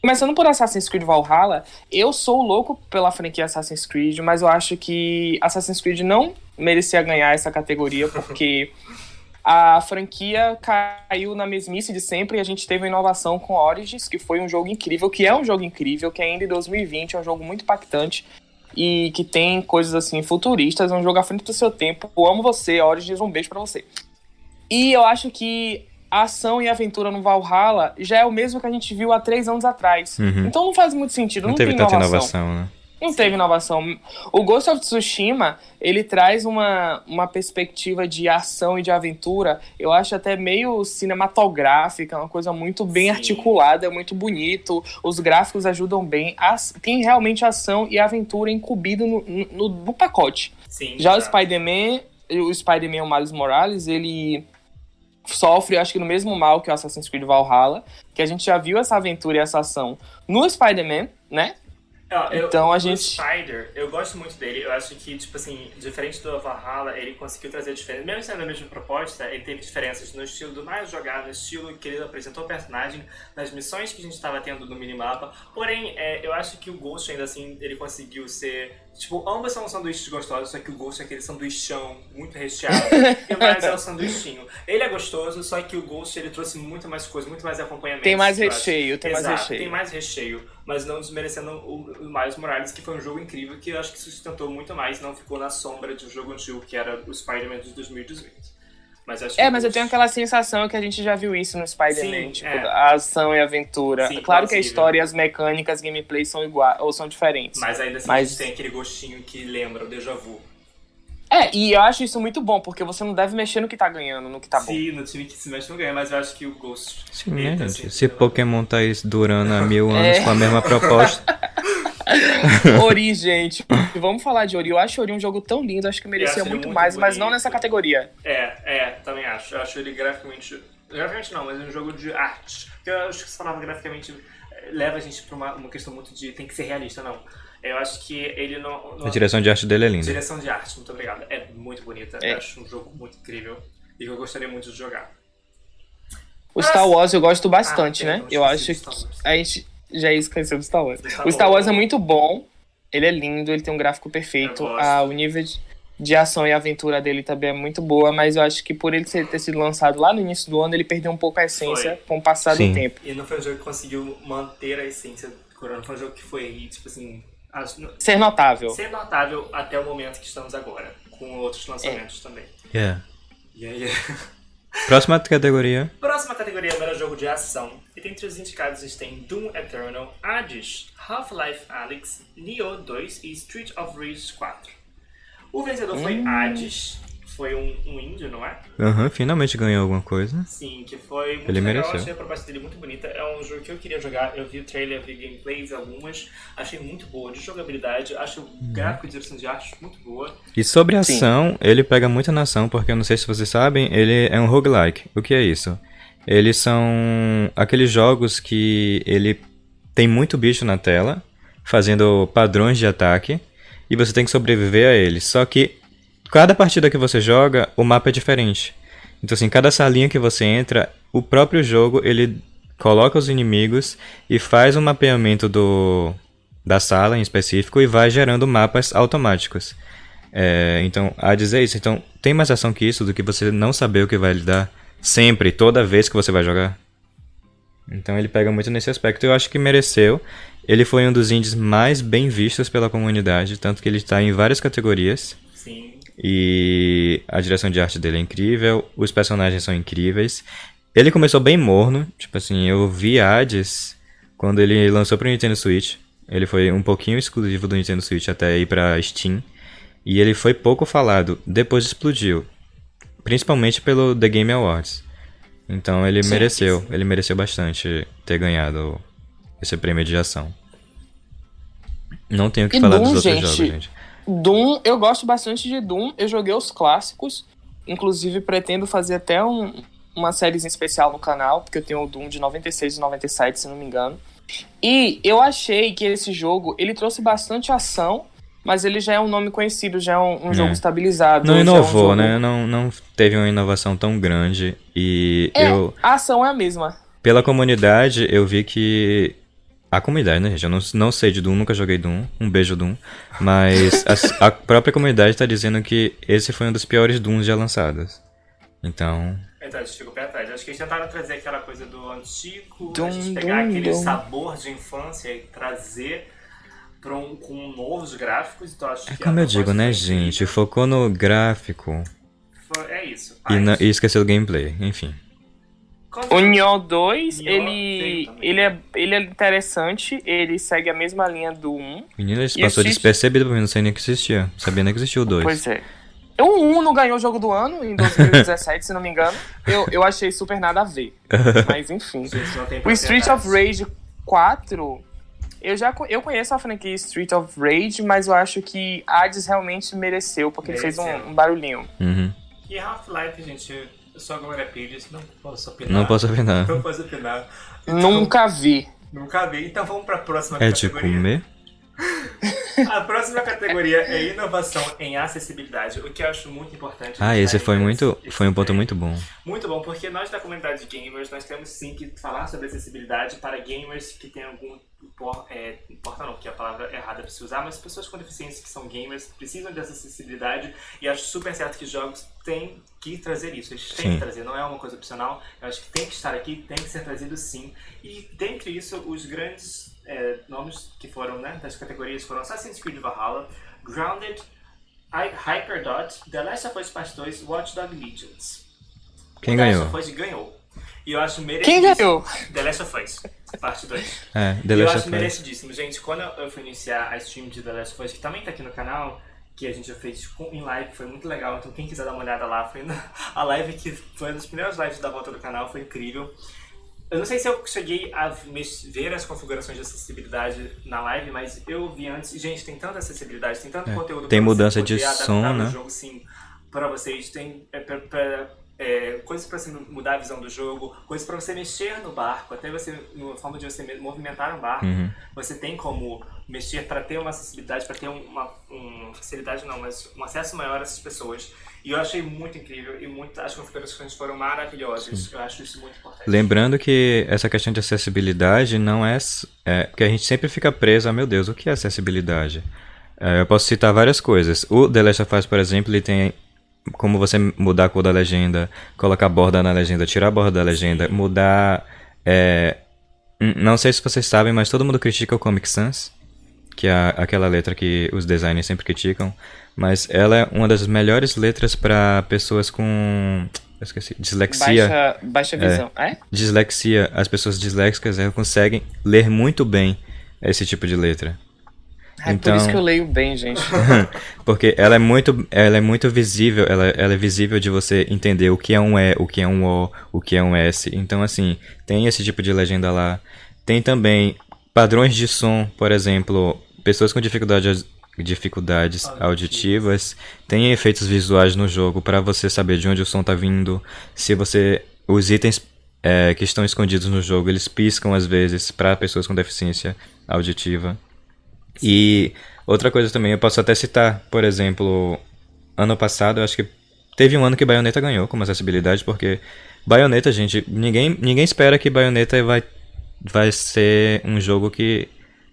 Começando por Assassin's Creed Valhalla, eu sou louco pela franquia Assassin's Creed, mas eu acho que Assassin's Creed não merecia ganhar essa categoria, porque a franquia caiu na mesmice de sempre e a gente teve uma inovação com Origins, que foi um jogo incrível, que é um jogo incrível, que ainda em 2020 é um jogo muito impactante e que tem coisas assim futuristas, é um jogo à frente do seu tempo. Eu amo você, Origins, um beijo para você. E eu acho que a ação e a aventura no Valhalla já é o mesmo que a gente viu há três anos atrás. Uhum. Então não faz muito sentido. Não, não teve tanta inovação, né? Não teve inovação. O Ghost of Tsushima, ele traz uma, uma perspectiva de ação e de aventura, eu acho até meio cinematográfica, uma coisa muito bem Sim. articulada, muito bonito, os gráficos ajudam bem, as, tem realmente ação e aventura incumbido no, no, no pacote. Sim, Já o Spider-Man, o Spider-Man Miles Morales, ele sofre, acho que no mesmo mal que o Assassin's Creed Valhalla, que a gente já viu essa aventura e essa ação no Spider-Man, né? eu, então a gente. Spider, eu gosto muito dele. Eu acho que, tipo assim, diferente do Valhalla, ele conseguiu trazer diferenças. Mesmo sendo a mesma proposta, ele teve diferenças no estilo do mais jogar, no estilo que ele apresentou o personagem, nas missões que a gente estava tendo no minimapa. Porém, é, eu acho que o Ghost, ainda assim, ele conseguiu ser Tipo, ambos são sanduíches gostosos, só que o Ghost é aquele sanduichão muito recheado. e o Miles é o sanduichinho. Ele é gostoso, só que o Ghost ele trouxe muito mais coisa, muito mais acompanhamento. Tem mais recheio, tem Exato, mais recheio. Tem mais recheio, mas não desmerecendo o, o Miles Morales, que foi um jogo incrível que eu acho que sustentou muito mais, não ficou na sombra de um jogo antigo que era o Spider-Man de 2018. Mas é, mas eu tenho aquela sensação que a gente já viu isso no Spider-Man, tipo, é. a ação e a aventura. Sim, claro que a história e as mecânicas, gameplay são iguais ou são diferentes. Mas ainda assim mas... tem aquele gostinho que lembra o déjà vu. É, e eu acho isso muito bom, porque você não deve mexer no que tá ganhando, no que tá Sim, bom. Sim, no time que se mexe não ganha, mas eu acho que o Ghost. Sim, né, gente? Se Pokémon tá durando há mil anos é. com a mesma proposta. Ori, gente. Vamos falar de Ori. Eu acho Ori um jogo tão lindo, acho que merecia muito, muito, mais, bonito. mas não nessa categoria. É, é, também acho. Eu acho ele graficamente. Graficamente não, mas é um jogo de arte. Eu acho que se falava graficamente eh, leva a gente pra uma, uma questão muito de tem que ser realista, não. Eu acho que ele não, não. A direção de arte dele é linda. Direção de arte, muito obrigado. É muito bonita. É. Eu acho um jogo muito incrível e que eu gostaria muito de jogar. O Star Wars eu gosto bastante, ah, né? Eu acho que a gente já esqueceu do Star Wars. o Star Wars é muito bom, ele é lindo, ele tem um gráfico perfeito. Ah, o nível de, de, ação e aventura dele também é muito boa, mas eu acho que por ele ter sido lançado lá no início do ano, ele perdeu um pouco a essência foi. com o passar Sim. do tempo. E não foi um jogo que conseguiu manter a essência do Corona, foi um jogo que foi, tipo assim. Ser notável. Ser notável até o momento que estamos agora, com outros lançamentos é. também. Yeah. Yeah, yeah. Próxima categoria. Próxima categoria é melhor jogo de ação. E dentre os indicados tem Doom Eternal, Hades, Half-Life Alyx, Nioh 2 e Street of Rage 4. O vencedor foi hum. Hades, foi um, um índio, não é? Aham, uhum, finalmente ganhou alguma coisa. Sim, que foi muito Ele legal. Mereceu. Achei a proposta dele muito bonita. É um jogo que eu queria jogar. Eu vi o trailer, vi gameplays algumas. Achei muito boa de jogabilidade. Acho o uhum. gráfico e direção de arte muito boa. E sobre ação, Sim. ele pega muita na ação, porque eu não sei se vocês sabem, ele é um roguelike. O que é isso? Eles são aqueles jogos que ele tem muito bicho na tela, fazendo padrões de ataque, e você tem que sobreviver a eles. Só que cada partida que você joga, o mapa é diferente. Então assim, cada salinha que você entra, o próprio jogo ele coloca os inimigos e faz um mapeamento do da sala em específico e vai gerando mapas automáticos. É, então, a dizer isso, então tem mais ação que isso do que você não saber o que vai lhe dar sempre, toda vez que você vai jogar. Então ele pega muito nesse aspecto. Eu acho que mereceu. Ele foi um dos indies mais bem vistos pela comunidade, tanto que ele está em várias categorias. Sim. E a direção de arte dele é incrível, os personagens são incríveis. Ele começou bem morno, tipo assim, eu vi Hades quando ele lançou para o Nintendo Switch. Ele foi um pouquinho exclusivo do Nintendo Switch até ir para Steam. E ele foi pouco falado, depois explodiu. Principalmente pelo The Game Awards. Então ele sim, mereceu, sim. ele mereceu bastante ter ganhado esse prêmio de ação. Não tenho o que e falar dos outros gente, jogos, gente. Doom, eu gosto bastante de Doom. Eu joguei os clássicos. Inclusive, pretendo fazer até um, uma série especial no canal, porque eu tenho o Doom de 96 e 97, se não me engano. E eu achei que esse jogo, ele trouxe bastante ação, mas ele já é um nome conhecido, já é um, um é. jogo estabilizado. Não inovou, é um jogo... né? Não, não teve uma inovação tão grande. E é, eu. A ação é a mesma. Pela comunidade, eu vi que a comunidade, né, gente? Eu não, não sei de Doom, nunca joguei Doom. Um beijo, Doom. Mas a, a própria comunidade tá dizendo que esse foi um dos piores Dooms já lançados. Então. Então, a gente ficou pé atrás. Acho que eles tentaram trazer aquela coisa do antigo, Doom, a gente pegar Doom, aquele Doom. sabor de infância e trazer pra um, com novos gráficos. Então, acho é que como eu digo, né, gente? Focou no gráfico. É isso. E, na, e esqueceu do gameplay, enfim. O Nioh 2, ele, ele, é, ele é interessante, ele segue a mesma linha do 1. Menino, ele passou despercebido pra mim, não sei nem que existia. Sabia nem que existia o 2. Pois é. O 1 não ganhou o jogo do ano em 2017, se não me engano. Eu, eu achei super nada a ver. Mas enfim. O Street of Rage 4, eu já eu conheço a franquia Street of Rage, mas eu acho que Hades realmente mereceu, porque mereceu. ele fez um, um barulhinho. Uhum. E Half-Life, gente, eu sou a Glória Pires, não posso opinar. Não posso opinar. Não posso opinar. Então, nunca vi. Nunca vi. Então vamos para a próxima é categoria. É de comer? A próxima categoria é inovação em acessibilidade, o que eu acho muito importante. Ah, esse foi muito, foi um ponto muito bom. Muito bom, porque nós da comunidade de gamers, nós temos sim que falar sobre acessibilidade para gamers que têm algum é, importa não, porque a palavra é errada para se usar, mas pessoas com deficiência que são gamers precisam dessa acessibilidade e acho super certo que jogos têm que trazer isso, eles têm sim. que trazer, não é uma coisa opcional, eu acho que tem que estar aqui, tem que ser trazido sim. E dentre isso, os grandes é, nomes que foram, né, das categorias foram Assassin's Creed Valhalla, Grounded, Hyperdot, The Last of Us Part 2, Watch Dogs Legions. Quem ganhou? The Last of Us ganhou. E eu acho merecidíssimo. Quem ganhou? The Last of Us, parte 2. É, The Last e eu acho merecidíssimo. Gente, quando eu fui iniciar a stream de The Last of Us, que também tá aqui no canal, que a gente já fez em live, foi muito legal. Então quem quiser dar uma olhada lá, foi na, a live que foi uma das primeiras lives da volta do canal, foi incrível. Eu não sei se eu cheguei a ver as configurações de acessibilidade na live, mas eu vi antes. Gente, tem tanta acessibilidade, tem tanto é, conteúdo. Tem mudança de som, né? jogo, sim, para vocês. Tem é, pra, pra, é, coisas para você mudar a visão do jogo, coisas para você mexer no barco, até você, na forma de você movimentar um barco, uhum. você tem como mexer para ter uma acessibilidade, para ter uma, uma facilidade não, mas um acesso maior a essas pessoas. E eu achei muito incrível e muito, as configurações foram maravilhosas. Sim. Eu acho isso muito importante. Lembrando que essa questão de acessibilidade não é, é porque a gente sempre fica preso a, meu Deus, o que é acessibilidade? É, eu posso citar várias coisas. O The Last of Us, por exemplo, ele tem como você mudar a cor da legenda, colocar a borda na legenda, tirar a borda da legenda, mudar. É, não sei se vocês sabem, mas todo mundo critica o Comic Sans, que é aquela letra que os designers sempre criticam. Mas ela é uma das melhores letras para pessoas com. Eu esqueci. Dislexia. Baixa, baixa visão. É, é? Dislexia. As pessoas disléxicas conseguem ler muito bem esse tipo de letra. É então... por isso que eu leio bem, gente. porque ela é muito, ela é muito visível, ela, ela é visível de você entender o que é um E, o que é um O, o que é um S. Então, assim, tem esse tipo de legenda lá. Tem também padrões de som, por exemplo, pessoas com dificuldade dificuldades auditivas, tem efeitos visuais no jogo para você saber de onde o som está vindo, se você os itens é, que estão escondidos no jogo eles piscam às vezes para pessoas com deficiência auditiva. E outra coisa também, eu posso até citar, por exemplo, ano passado, eu acho que teve um ano que Bayonetta ganhou como acessibilidade, porque Bayonetta, gente, ninguém, ninguém espera que Bayonetta vai, vai ser um jogo que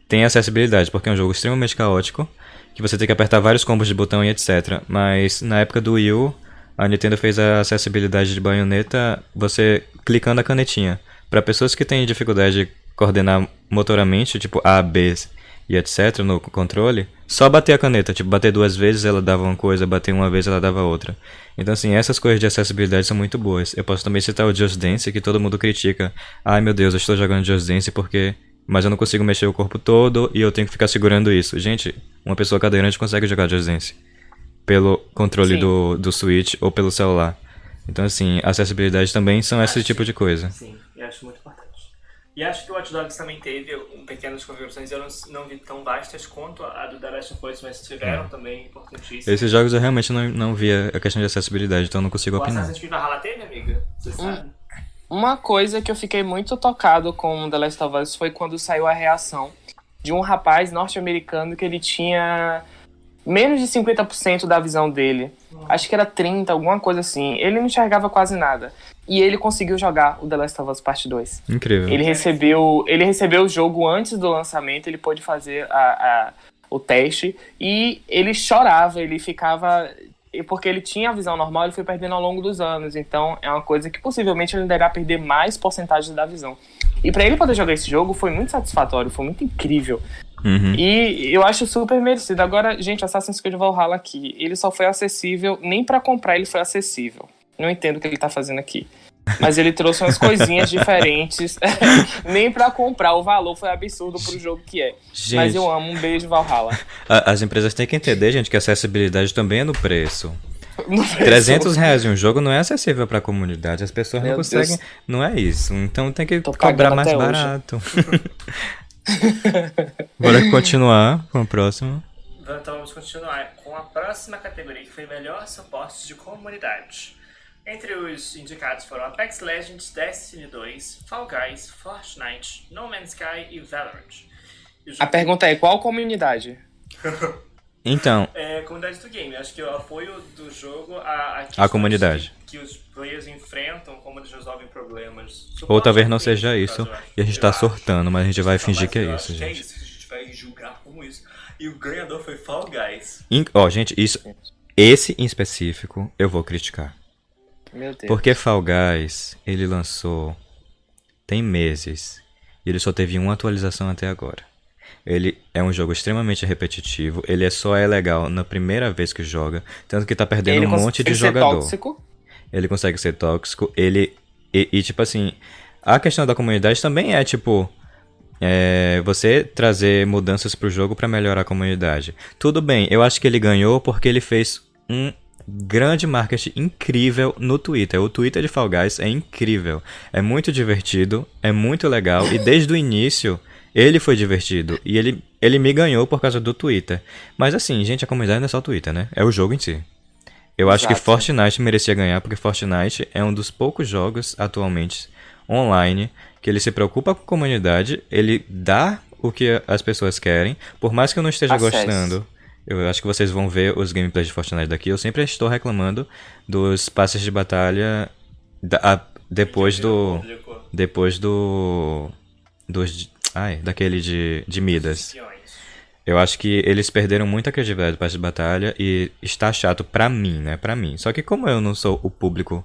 tem acessibilidade, porque é um jogo extremamente caótico, que você tem que apertar vários combos de botão e etc. Mas na época do Wii U, a Nintendo fez a acessibilidade de Bayonetta você clicando a canetinha. Para pessoas que têm dificuldade de coordenar motoramente, tipo A, B e etc. no controle, só bater a caneta, tipo, bater duas vezes ela dava uma coisa, bater uma vez ela dava outra. Então, assim, essas coisas de acessibilidade são muito boas. Eu posso também citar o Just Dance, que todo mundo critica. Ai meu Deus, eu estou jogando Just Dance porque. Mas eu não consigo mexer o corpo todo e eu tenho que ficar segurando isso. Gente, uma pessoa cadeirante consegue jogar Just Dance pelo controle do, do Switch ou pelo celular. Então, assim, acessibilidade também são esse tipo de coisa. Sim, eu acho muito importante. E acho que o Watch Dogs também teve um, pequenas configurações, eu não, não, vi tão vastas quanto a do The Last of Us, mas tiveram é. também importantíssimas. Esses jogos eu realmente não, não via a questão de acessibilidade, então não consigo o opinar. Assassin's Creed Valhalla teve, amiga? Você sabe? Uma coisa que eu fiquei muito tocado com The Last of Us foi quando saiu a reação de um rapaz norte-americano que ele tinha menos de 50% da visão dele. Acho que era 30, alguma coisa assim. Ele não enxergava quase nada. E ele conseguiu jogar o The Last of Us Part 2. Incrível. Ele recebeu, ele recebeu o jogo antes do lançamento, ele pôde fazer a, a o teste e ele chorava, ele ficava porque ele tinha a visão normal, ele foi perdendo ao longo dos anos. Então é uma coisa que possivelmente ele deverá perder mais porcentagem da visão. E para ele poder jogar esse jogo foi muito satisfatório, foi muito incrível. Uhum. E eu acho super merecido. Agora, gente, Assassin's Creed Valhalla aqui, ele só foi acessível, nem para comprar ele foi acessível. Não entendo o que ele tá fazendo aqui. Mas ele trouxe umas coisinhas diferentes. Nem para comprar, o valor foi absurdo pro jogo que é. Gente, Mas eu amo, um beijo, Valhalla. As empresas têm que entender, gente, que acessibilidade também é no preço. No 300 reais em um jogo não é acessível para a comunidade. As pessoas Meu não conseguem. Deus. Não é isso. Então tem que Tô cobrar mais barato. Bora continuar com o próximo. Então vamos continuar com a próxima categoria que foi melhor suporte de comunidade. Entre os indicados foram Apex Legends, Destiny 2, Fall Guys, Fortnite, No Man's Sky e Valorant. E a pergunta é, qual comunidade? então... É a comunidade do game. Acho que o apoio do jogo a... A, a comunidade. Que, que, os players enfrentam, como eles resolvem problemas. Ou talvez não seja isso, e a gente tá sortando, mas a gente vai fingir que é isso, gente. É isso, a gente vai julgar como isso. E o ganhador foi Fall Guys. Ó, oh, gente, isso... Esse em específico eu vou criticar. Meu Deus. Porque Fall Guys, ele lançou tem meses e ele só teve uma atualização até agora. Ele é um jogo extremamente repetitivo, ele é só é legal na primeira vez que joga, tanto que tá perdendo ele um monte de jogador. Tóxico. Ele consegue ser tóxico, ele e, e, tipo assim, a questão da comunidade também é tipo é, você trazer mudanças pro jogo para melhorar a comunidade. Tudo bem, eu acho que ele ganhou porque ele fez um grande marketing incrível no Twitter. O Twitter de Fall Guys é incrível. É muito divertido, é muito legal e desde o início ele foi divertido e ele, ele me ganhou por causa do Twitter. Mas assim, gente, a comunidade não é só o Twitter, né? É o jogo em si. Eu Exato. acho que Fortnite merecia ganhar porque Fortnite é um dos poucos jogos atualmente online que ele se preocupa com a comunidade, ele dá o que as pessoas querem, por mais que eu não esteja Acesso. gostando eu acho que vocês vão ver os gameplays de Fortnite daqui. Eu sempre estou reclamando dos passes de batalha da, a, depois do. Depois do. Dos. Ai, daquele de, de Midas. Eu acho que eles perderam muita credibilidade passe de batalha e está chato pra mim, né? Pra mim. Só que como eu não sou o público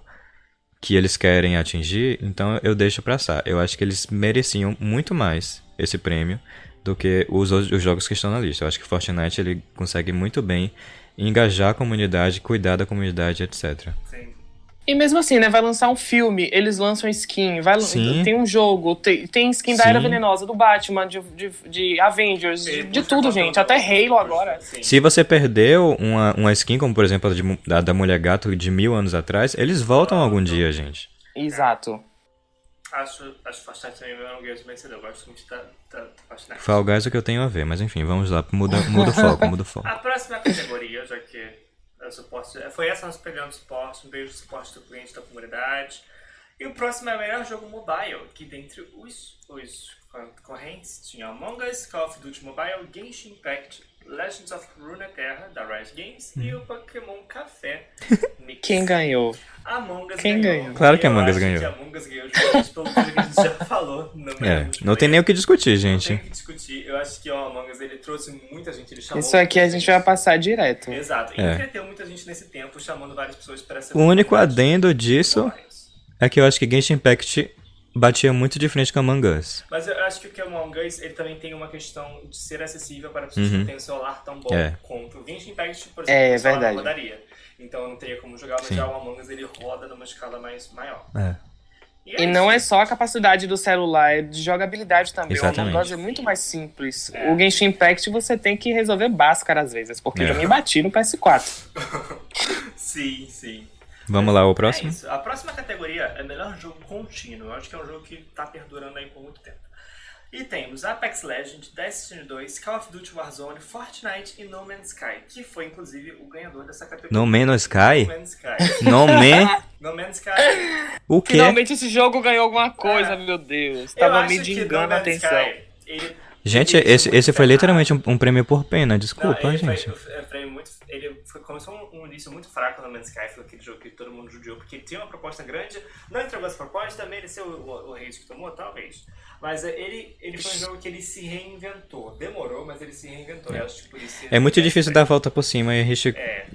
que eles querem atingir, então eu deixo pra passar. Eu acho que eles mereciam muito mais esse prêmio do que os, os jogos que estão na lista. Eu acho que Fortnite ele consegue muito bem engajar a comunidade, cuidar da comunidade, etc. Sim. E mesmo assim, né? Vai lançar um filme, eles lançam skin, vai, Sim. tem um jogo, tem, tem skin Sim. da Era Venenosa, do Batman, de, de, de Avengers, de, de tudo, gente. Até Halo agora. Sim. Se você perdeu uma, uma skin, como por exemplo a de, da, da Mulher Gato de mil anos atrás, eles voltam algum dia, gente. Exato. Acho, acho Fortnite também é um game vencedor. Gosto muito da, da, Fortnite. Fall Guys é o que eu tenho a ver, mas enfim, vamos lá. Muda, muda o foco, muda o foco. A próxima categoria, já que é suporte, foi essa nós pegamos suporte, um beijo do suporte do cliente da comunidade. E o próximo é o melhor jogo mobile, que dentre os, os concorrentes tinha Among Us, Call of Duty Mobile, Genshin Impact, Legends of Runeterra, da Rise Games, hum. e o Pokémon Café Mix. Quem ganhou? Among Us Quem ganhou? ganhou? Claro que Among Us ganhou. Que Among Us ganhou, pelo que a gente já falou. é, não tem nem o que discutir, gente. Não tem o que discutir. Eu acho que o Among Us ele trouxe muita gente, ele chamou Isso aqui a gente vai passar direto. Exato. E é. entreteu muita gente nesse tempo, chamando várias pessoas para essa O único adendo disso é que eu acho que Genshin Impact batia muito de frente com Among Us. Mas eu acho que o Among Us ele também tem uma questão de ser acessível para pessoas uhum. que não têm um celular tão bom é. quanto o Genshin Impact, por exemplo, é, verdade. rodaria. Então eu não teria como jogar, mas Sim. já o Among Us ele roda numa escala mais maior. É. E, é e não é só a capacidade do celular, é de jogabilidade também. Exatamente. O Among Us é muito mais simples. É. O Genshin Impact você tem que resolver báscara às vezes, porque é. eu já me bati no PS4. sim, sim. Vamos lá, o próximo? É a próxima categoria é melhor jogo contínuo. Eu acho que é um jogo que está perdurando aí por muito tempo. E temos Apex Legends, Destiny 2, Call of Duty Warzone, Fortnite e No Man's Sky, que foi inclusive o ganhador dessa categoria. No Man's Sky? No Man's Sky. No Man... no Man's Sky. O quê? Finalmente esse jogo ganhou alguma coisa, é. meu Deus. Tava me dingando a atenção. Sky, ele Gente, esse, esse foi literalmente um, um prêmio por pena, desculpa, Não, gente. Foi, foi um prêmio muito, ele foi, começou um, um início muito fraco no Man's Sky, foi aquele jogo que todo mundo judiou, porque ele tinha uma proposta grande, não entregou essa proposta, mereceu o, o, o hate que tomou, talvez. Mas é, ele, ele foi um jogo que ele se reinventou. Demorou, mas ele se reinventou. Eu acho que por isso É muito difícil dar a volta por cima e a gente. É.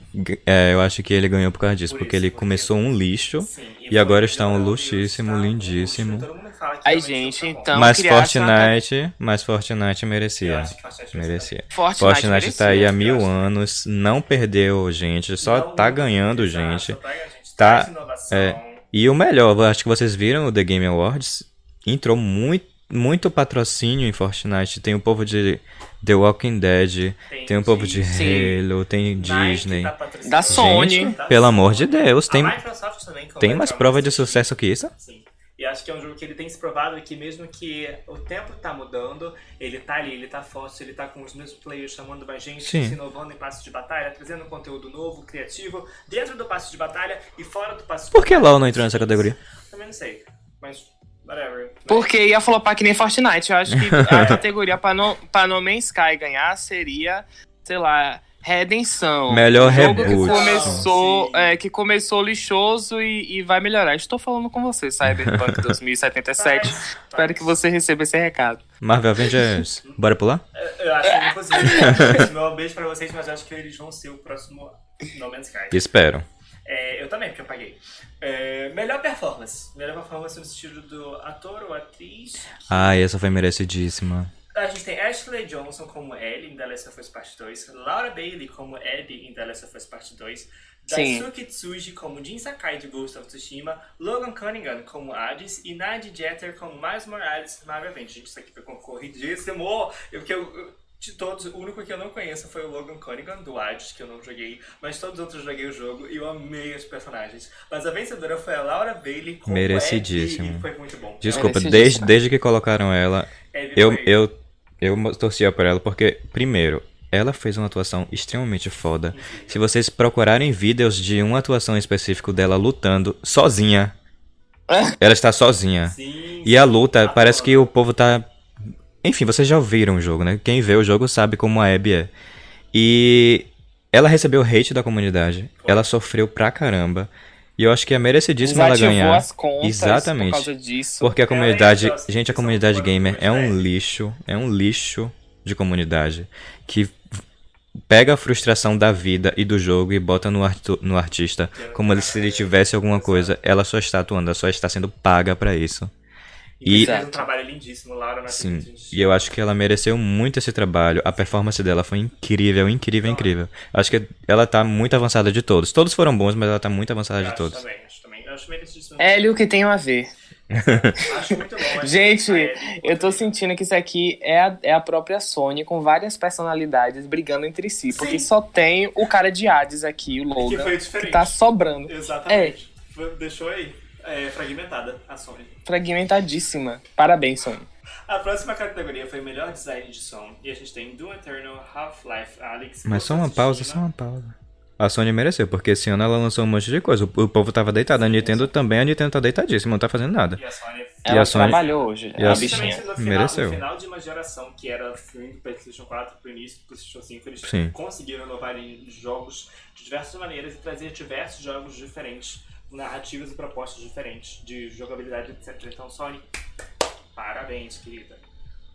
É, eu acho que ele ganhou por causa disso, Por porque isso, ele porque- começou um lixo Sim, e agora está um luxíssimo, tá um lindíssimo. luxo, fala Ai, gente, tá então- Mas Fortnite, mas Fortnite Eu merecia. acho que Fortnite Merecia. Fortnite, Fortnite tá aí há merecia. mil anos, não perdeu gente, só Não, tá ganhando exato, gente. tá gente, Tá, inovação. é. E o melhor, acho que vocês viram o The Game Awards, entrou muito, muito patrocínio em Fortnite. Tem o povo de The Walking Dead, tem o povo de Sim. Halo, tem Nike Disney. tá. Da Sony. Gente, pelo amor de Deus, tem, A Microsoft também, que tem mais prova de sucesso que isso? Sim. E acho que é um jogo que ele tem se provado que mesmo que o tempo tá mudando, ele tá ali, ele tá forte, ele tá com os mesmos players chamando mais gente, Sim. se inovando em passe de batalha, trazendo conteúdo novo, criativo, dentro do passe de batalha e fora do passe de Por que. LoL não entrou nessa categoria? Também não sei, mas whatever. Porque ia flopar que nem Fortnite. Eu acho que a categoria pra no, pra no Man's Sky ganhar seria, sei lá, Redenção. Melhor jogo reboot. Que começou, é, que começou lixoso e, e vai melhorar. Estou falando com você, Cyberpunk 2077. Faz, Espero que você receba esse recado. Marvel Avengers, bora pular? Eu acho que inclusive, meu beijo pra vocês, mas eu acho que eles vão ser o próximo No Man's Sky. Espero. É, eu também, porque eu paguei. É, melhor performance. Melhor performance no estilo do ator ou atriz. Ai, essa foi merecidíssima. A gente tem Ashley Johnson como Ellie em The Last of Us Part 2, Laura Bailey como Abby em The Last of Us Part 2, Sim. Daisuke Tsuji como Jin Sakai de Ghost of Tsushima, Logan Cunningham como Hades e Nadia Jeter como Miles Morales Marvel Avengers. Gente, isso aqui foi concorridíssimo. Eu, que eu, de todos, o único que eu não conheço foi o Logan Cunningham, do Hades, que eu não joguei, mas todos os outros eu joguei o jogo e eu amei os personagens. Mas a vencedora foi a Laura Bailey como Merecidíssimo. Abby, e foi muito bom. Desculpa, desde, desde que colocaram ela, Abby eu, foi- eu, eu torcia por ela porque, primeiro, ela fez uma atuação extremamente foda. Se vocês procurarem vídeos de uma atuação específica dela lutando sozinha, ela está sozinha. Sim, E a luta, tá parece bom. que o povo tá. Enfim, vocês já ouviram o jogo, né? Quem vê o jogo sabe como a Abby é. E ela recebeu hate da comunidade. Ela sofreu pra caramba. E eu acho que é merecidíssimo ela ganhar. as contas Exatamente. por causa disso. Porque a Ela comunidade, assim, gente, a comunidade gamer é um comunidade. lixo, é um lixo de comunidade que pega a frustração da vida e do jogo e bota no, artu- no artista como se ele tivesse alguma coisa. Ela só está atuando, ela só está sendo paga pra isso. E E- fez um trabalho lindíssimo, Laura, na Sim, gente. e eu acho que ela mereceu muito esse trabalho. A performance dela foi incrível, incrível, incrível. Acho que ela tá muito avançada de todos. Todos foram bons, mas ela tá muito avançada Eu de acho todos. também, acho também. Eu acho merecidíssimo. Hélio, o que tem a ver? Acho muito bom. acho Gente, eu tô sentindo que isso aqui é a, é a própria Sony com várias personalidades brigando entre si. Porque Sim. só tem o cara de Hades aqui, o Que Logan, foi que, diferente. tá sobrando. Exatamente. Foi- Deixou aí é, fragmentada a Sony. Fragmentadíssima. Parabéns, Sony. A próxima categoria foi melhor design de som. E a gente tem Doom Eternal, Half-Life, Alex. Mas só uma pausa, só uma pausa. A Sony mereceu, porque esse ano ela lançou um monte de coisa. O, o povo tava deitado. A Nintendo também, a Nintendo tá deitadíssima, não tá fazendo nada. E a Sony Ela a Sony- trabalhou hoje, e a a- bichinha. No final, Mereceu. no final de uma geração que era fim do PlayStation 4 pro início do PlayStation 5, eles Sim. conseguiram inovar em jogos de diversas maneiras e trazer diversos jogos diferentes, narrativas e propostas diferentes de jogabilidade, etc. Então, Sony, parabéns, querida.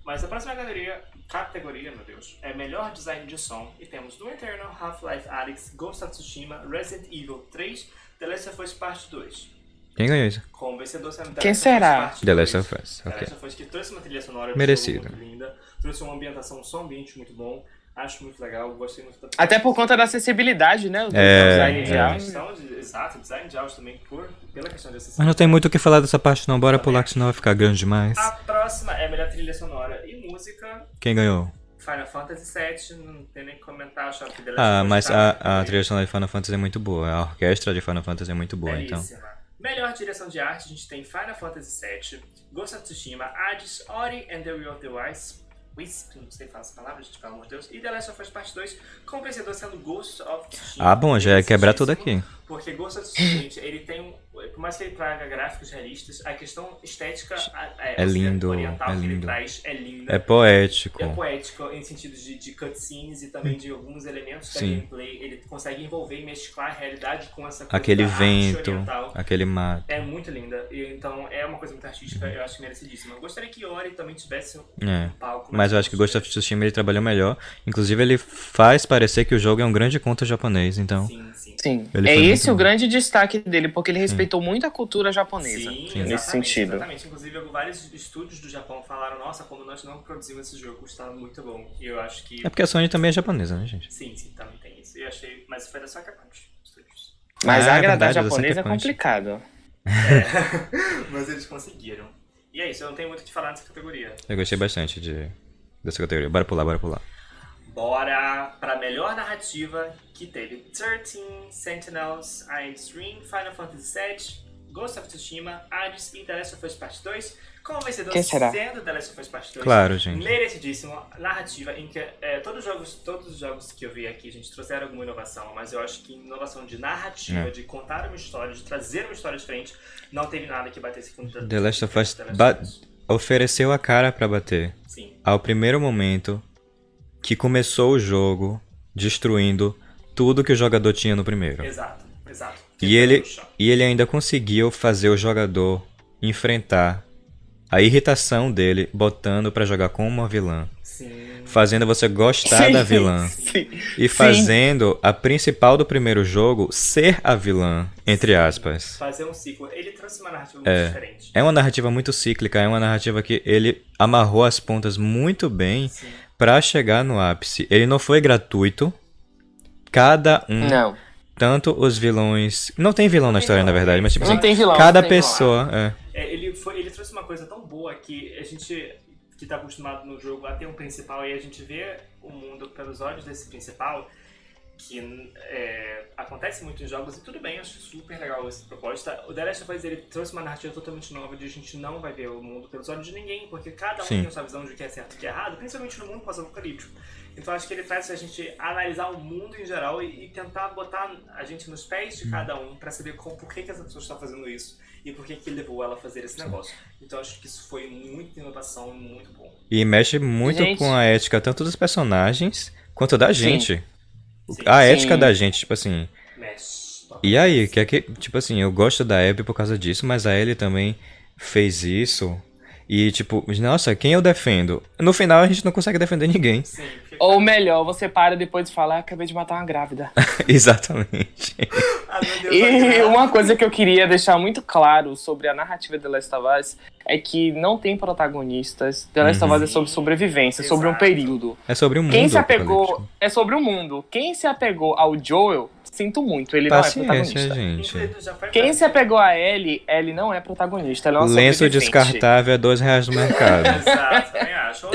Mas a próxima categoria, categoria, meu Deus, é melhor design de som. E temos Doom Eternal, Half-Life Alyx, Ghost of Tsushima, Resident Evil 3, The Last of Us Part 2. Quem ganhou isso? Com o vencedor sendo The Quem Last of Us será? Parte The Last 2. of Us, The ok. Last of Us que trouxe uma trilha sonora de Merecido. muito linda, trouxe uma ambientação, um som ambiente muito bom. Acho muito legal, gostei muito da Até por conta da acessibilidade, né? Do É, design de é. áudio. de, exato, design de áudio também, por, pela questão de Mas acessibilidade. não tem muito o que falar dessa parte não. Bora pular que senão vai ficar grande demais. A próxima é melhor trilha sonora e música. Quem ganhou? Final Fantasy VII, não tem nem que comentar, acho que Last Ah, mas tá a, a bem. trilha sonora de Final Fantasy é muito boa. A orquestra de Final Fantasy é muito boa, então. Belíssima. Melhor direção de arte, a gente tem Final Fantasy VII, Ghost of Tsushima, Hades, Ori and the Will of the Wisp, Wisp, não sei falar essa palavra, gente, pelo amor de Deus, e The Last of Us Part 2, com o vencedor sendo Ghost of Tsushima. Ah, bom, já ia quebrar tudo aqui. Porque Ghost of Tsushima, ele tem um. Por mais que ele traga gráficos realistas, a questão estética é, é lindo, oriental é lindo. que ele traz é linda. É poético. É poético em sentido de, de cutscenes e também de alguns elementos da gameplay. Ele consegue envolver e mesclar a realidade com essa coisa Aquele vento, oriental. aquele mato. É muito linda. E, então é uma coisa muito artística, eu acho merecidíssima. Eu gostaria que Ori também tivesse um É. palco. Mas eu acho que Ghost of Tsushima ele trabalhou melhor. Inclusive, ele faz parecer que o jogo é um grande conto japonês, então. Sim, sim. Ele é esse o grande destaque dele, porque ele respeitou muito a cultura japonesa. Sim, exatamente, Nesse sentido. Exatamente. Inclusive, vários estúdios do Japão falaram: nossa, como nós não produzimos esse jogo, está muito bom. E eu acho que. É porque a Sony também é japonesa, né, gente? Sim, sim, também tem isso. Eu achei. Mas foi da Sucker Punch Studios. Mas Ah, é agradar verdade, da japonês é complicado. Mas eles conseguiram. E é isso, eu não tenho muito o que falar nessa categoria. Eu gostei bastante de, dessa categoria. Bora pular, bora pular. Bora pra melhor narrativa que teve 13, Sentinels, Iron Ring, Final Fantasy VII, Ghost of Tsushima, Hades e The Last of Us Part 2. Como vencedor Quem será? sendo The Last of Us Part 2. Claro, gente. Merecidíssimo. Narrativa em que é, todos, os jogos, todos os jogos que eu vi aqui, a gente trouxeram alguma inovação, mas eu acho que inovação de narrativa, É. de contar uma história, de trazer uma história diferente, não teve nada que batesse com The Last of Us The Last ba- of Us. ofereceu a cara pra bater Sim. ao primeiro momento que começou o jogo destruindo tudo que o jogador tinha no primeiro. Exato, exato. E ele, e ele ainda conseguiu fazer o jogador enfrentar a irritação dele botando pra jogar como uma vilã, Sim. fazendo você gostar da vilã Sim. e fazendo a principal do primeiro jogo ser a vilã, entre aspas. Fazer um ciclo. Ele trouxe uma narrativa muito É. diferente. É uma narrativa muito cíclica, é uma narrativa que ele amarrou as pontas muito bem Pra chegar no ápice. Ele não foi gratuito. Cada um, Não. tanto os vilões, não tem vilão na tem história na vilão. verdade, mas tipo Não assim, tem vilão. cada não tem vilão. pessoa, é. É, ele, foi, ele trouxe uma coisa tão boa que a gente que tá acostumado no jogo a ter um principal e a gente vê o mundo pelos olhos desse principal, que é, acontece muito em jogos e tudo bem, acho super legal essa proposta. O The Last of Us ele trouxe uma narrativa totalmente nova de a gente não vai ver o mundo pelos olhos de ninguém, porque cada um Sim. tem a sua visão de o que é certo e o que é errado, principalmente no mundo pós-apocalíptico. Então acho que ele faz a gente analisar o mundo em geral e, e tentar botar a gente nos pés de cada um pra saber como, por que, que essa pessoa está fazendo isso e por que, que levou ela a fazer esse negócio. Então acho que isso foi muita inovação e muito bom. E mexe muito Gente. com a ética tanto dos personagens quanto da gente. Sim. A Sim. ética da gente, tipo assim. E aí, que é que, tipo assim, eu gosto da Abby por causa disso, mas a Ellie também fez isso. E tipo, nossa, quem eu defendo? No final a gente não consegue defender ninguém. Sim, porque... Ou melhor, você para depois de falar, acabei de matar uma grávida. Exatamente. Ah, Deus, E uma coisa que eu queria deixar muito claro sobre a narrativa de The Last of Us é que não tem protagonistas. The Last of Us é sobre sobrevivência, é sobre um Exato. período. É sobre o mundo. Quem se apegou é sobre o mundo. Quem se apegou ao Joel, sinto muito, ele Paciência, não é protagonista. gente. Quem se apegou a Ellie, Ellie não é protagonista, ela é uma Lenço descartável é dois reais no mercado. Exato, também acho.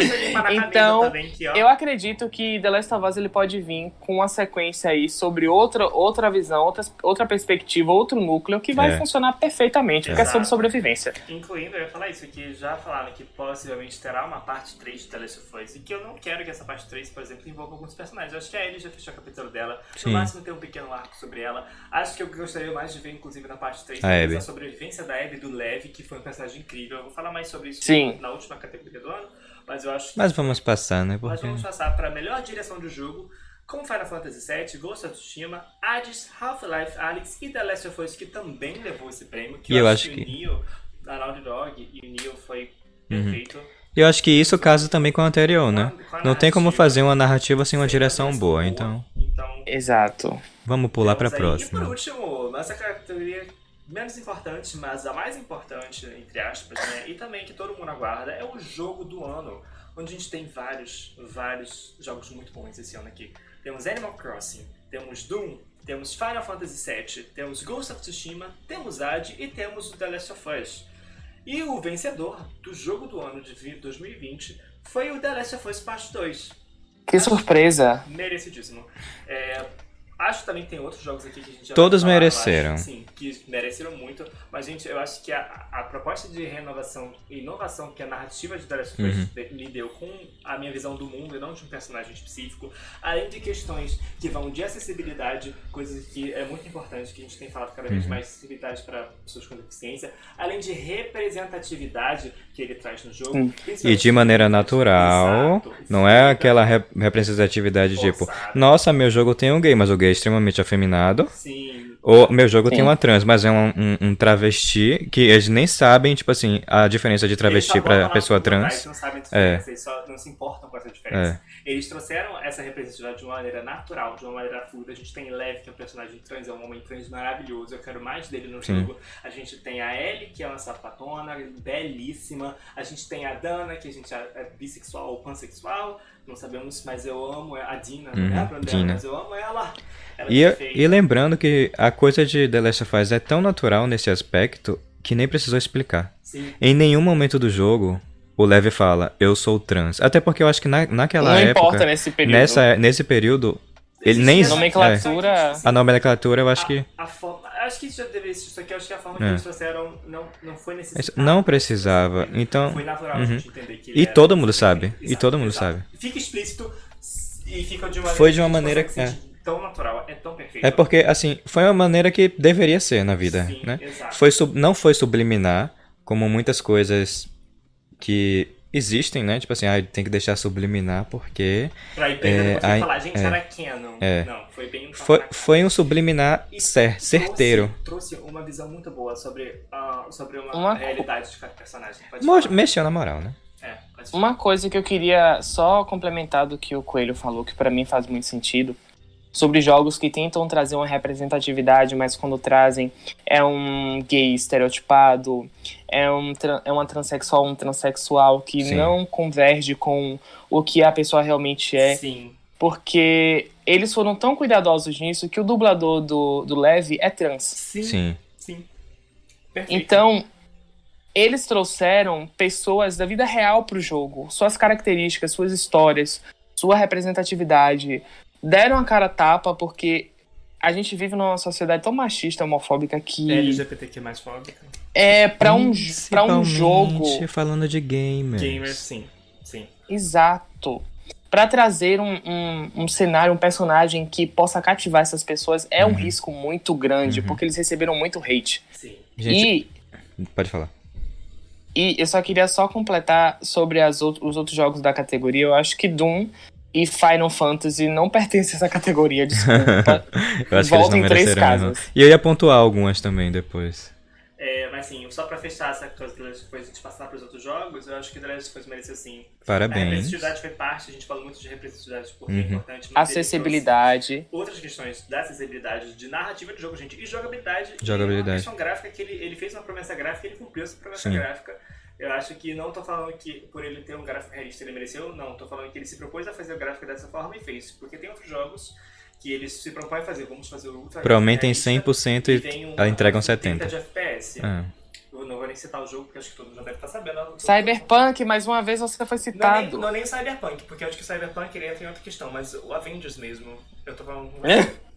Então, também, que, Eu acredito que The Last of Us ele pode vir com uma sequência aí sobre outra, outra visão, outra, outra perspectiva, outro núcleo que vai É. funcionar perfeitamente, porque é Exato. sobre sobrevivência. Incluindo, eu ia falar isso, que já falaram que possivelmente terá uma parte 3 de The Last of Us, e que eu não quero que essa parte 3, por exemplo, envolva alguns personagens. Eu acho que a Ellie já fechou o capítulo dela, Sim. no máximo tem um pequeno arco sobre ela. Acho que eu gostaria mais de ver, inclusive, na parte 3, A a sobrevivência da Abby do Lev, que foi um personagem incrível. Eu vou falar mais sobre isso Sim. na última categoria do ano, mas eu acho que Mas vamos passar, né? Porque... vamos passar para a melhor direção do jogo, com Final Fantasy VII, Ghost of Tsushima, Hades, Half-Life Alyx e The Last of Us, que também levou esse prêmio. Que E eu, eu acho acho que, que- o Neo, da Naughty Dog e o Neo foi Uhum. perfeito. E eu acho que isso casa também com o anterior, né? Com a Não tem como fazer uma narrativa sem uma direção boa, então Então, Exato. vamos pular pra temos aí. E próxima. por último, nossa categoria menos importante, mas a mais importante, entre aspas, né? E também que todo mundo aguarda, é o jogo do ano. Onde a gente tem vários, vários jogos muito bons esse ano aqui. Temos Animal Crossing, temos Doom, temos Final Fantasy VII, temos Ghost of Tsushima, temos Ad e temos o The Last of Us. E o vencedor do jogo do ano de 2020 foi o The Last of Us Part 2 Que surpresa. merecidíssimo. É, Acho também que tem outros jogos aqui que a gente já Todos falar, mereceram. Acho, sim, que mereceram muito. Mas, gente, eu acho que a, a proposta de renovação e inovação que a narrativa de The Last of Us uhum. me deu com a minha visão do mundo e não de um personagem específico, além de questões que vão de acessibilidade, coisas que é muito importante, que a gente tem falado cada vez uhum. mais acessibilidade para pessoas com deficiência, além de representatividade que ele traz no jogo. E de maneira natural, exato, não é aquela representatividade tipo, nossa, meu jogo tem um gay, mas o gay é extremamente afeminado. Sim. Ou meu jogo Sim. tem uma trans, mas é um, um, um, travesti que eles nem sabem, tipo assim, a diferença de travesti pra pessoa trans. Eles não sabem a é. eles só não se importam com essa diferença. É. Eles trouxeram essa representatividade de uma maneira natural, de uma maneira fluida. A gente tem Lev, que é um personagem trans, é um homem trans maravilhoso. Eu quero mais dele no Sim. jogo. A gente tem a Ellie, que é uma sapatona, belíssima. A gente tem a Dana, que a gente é, é bissexual ou pansexual não sabemos, mas eu amo a Dina, uhum, né? Dina. Mas eu amo ela. ela e, é e lembrando que a coisa de The Last of Us é tão natural nesse aspecto que nem precisou explicar. Sim. Em nenhum momento do jogo o Levi fala, eu sou trans. Até porque eu acho que na, naquela não época. Não importa nesse período. Nessa, nesse período. Ele nem. A nomenclatura. É, a nomenclatura eu acho que. A, a forma, acho que isso já deveria existir, só que eu acho que a forma que é. eles trouxeram não, não foi necessária. Não precisava, então... Foi natural uhum. a gente entender que E todo mundo sabe, exato, e todo mundo exato. sabe. Fica explícito e fica de uma maneira... Foi de uma maneira que... É. Tão natural, é tão perfeito. É porque, assim, foi uma maneira que deveria ser na vida, Sim, né? Exato. Foi sub, não foi subliminar, como muitas coisas que existem, né? Tipo assim, ah, tem que deixar subliminar porque. Pra ir é, a, falar, gente, é, era canon. É, não, foi bem um foi, foi um subliminar cer certeiro. Trouxe, uma visão muito boa sobre, uh, sobre uma, uma realidade de cada personagem. Mexeu na moral, né? É, uma coisa que eu queria só complementar do que o Coelho falou, que para mim faz muito sentido, sobre jogos que tentam trazer uma representatividade, mas quando trazem é um gay estereotipado, é, um, é uma transexual, um transexual que Sim. não converge com o que a pessoa realmente é. Sim. Porque eles foram tão cuidadosos nisso que o dublador do, do Levi é trans. Sim. Sim. Sim. Então, eles trouxeram pessoas da vida real pro jogo, suas características, suas histórias, sua representatividade, deram a cara tapa porque a gente vive numa sociedade tão machista, homofóbica que. É LGBTQ mais fóbica. É, pra um, pra um jogo. falando de gamers. Gamers, sim. Sim. Exato. Para trazer um, um, um, cenário, um personagem que possa cativar essas pessoas é uhum. um risco muito grande, uhum. porque eles receberam muito hate. Sim. Gente, e. Pode falar. E eu só queria só completar sobre as os outros jogos da categoria. Eu acho que Doom e Final Fantasy não pertence a essa categoria, desculpa. eu acho Volta que eles não em três casas. E eu ia pontuar algumas também depois. É, mas assim, só pra fechar essa coisa depois a gente passar pros outros jogos, eu acho que The Last of Us merece assim. Parabéns. A representatividade foi parte, a gente fala muito de representatividade porque é uhum. é importante. Acessibilidade. Outras questões da acessibilidade, de narrativa do jogo, gente, e jogabilidade. Jogabilidade. E uma questão gráfica que ele, ele fez uma promessa gráfica e ele cumpriu essa promessa Sim. gráfica. Eu acho que não tô falando que por ele ter um gráfico realista ele mereceu, não. Tô falando que ele se propôs a fazer o gráfico dessa forma e fez. Porque tem outros jogos que eles se propõem a fazer. Vamos fazer o Ultra Prometem 100% e, um, entregam 70%. de FPS. Ah. Eu não vou nem citar o jogo, porque acho que todo mundo já deve estar sabendo. Cyberpunk, mais uma vez você foi citado. Não é, nem, não é nem Cyberpunk, porque eu acho que o Cyberpunk ele entra em outra questão, mas o Avengers mesmo, eu tô falando... É?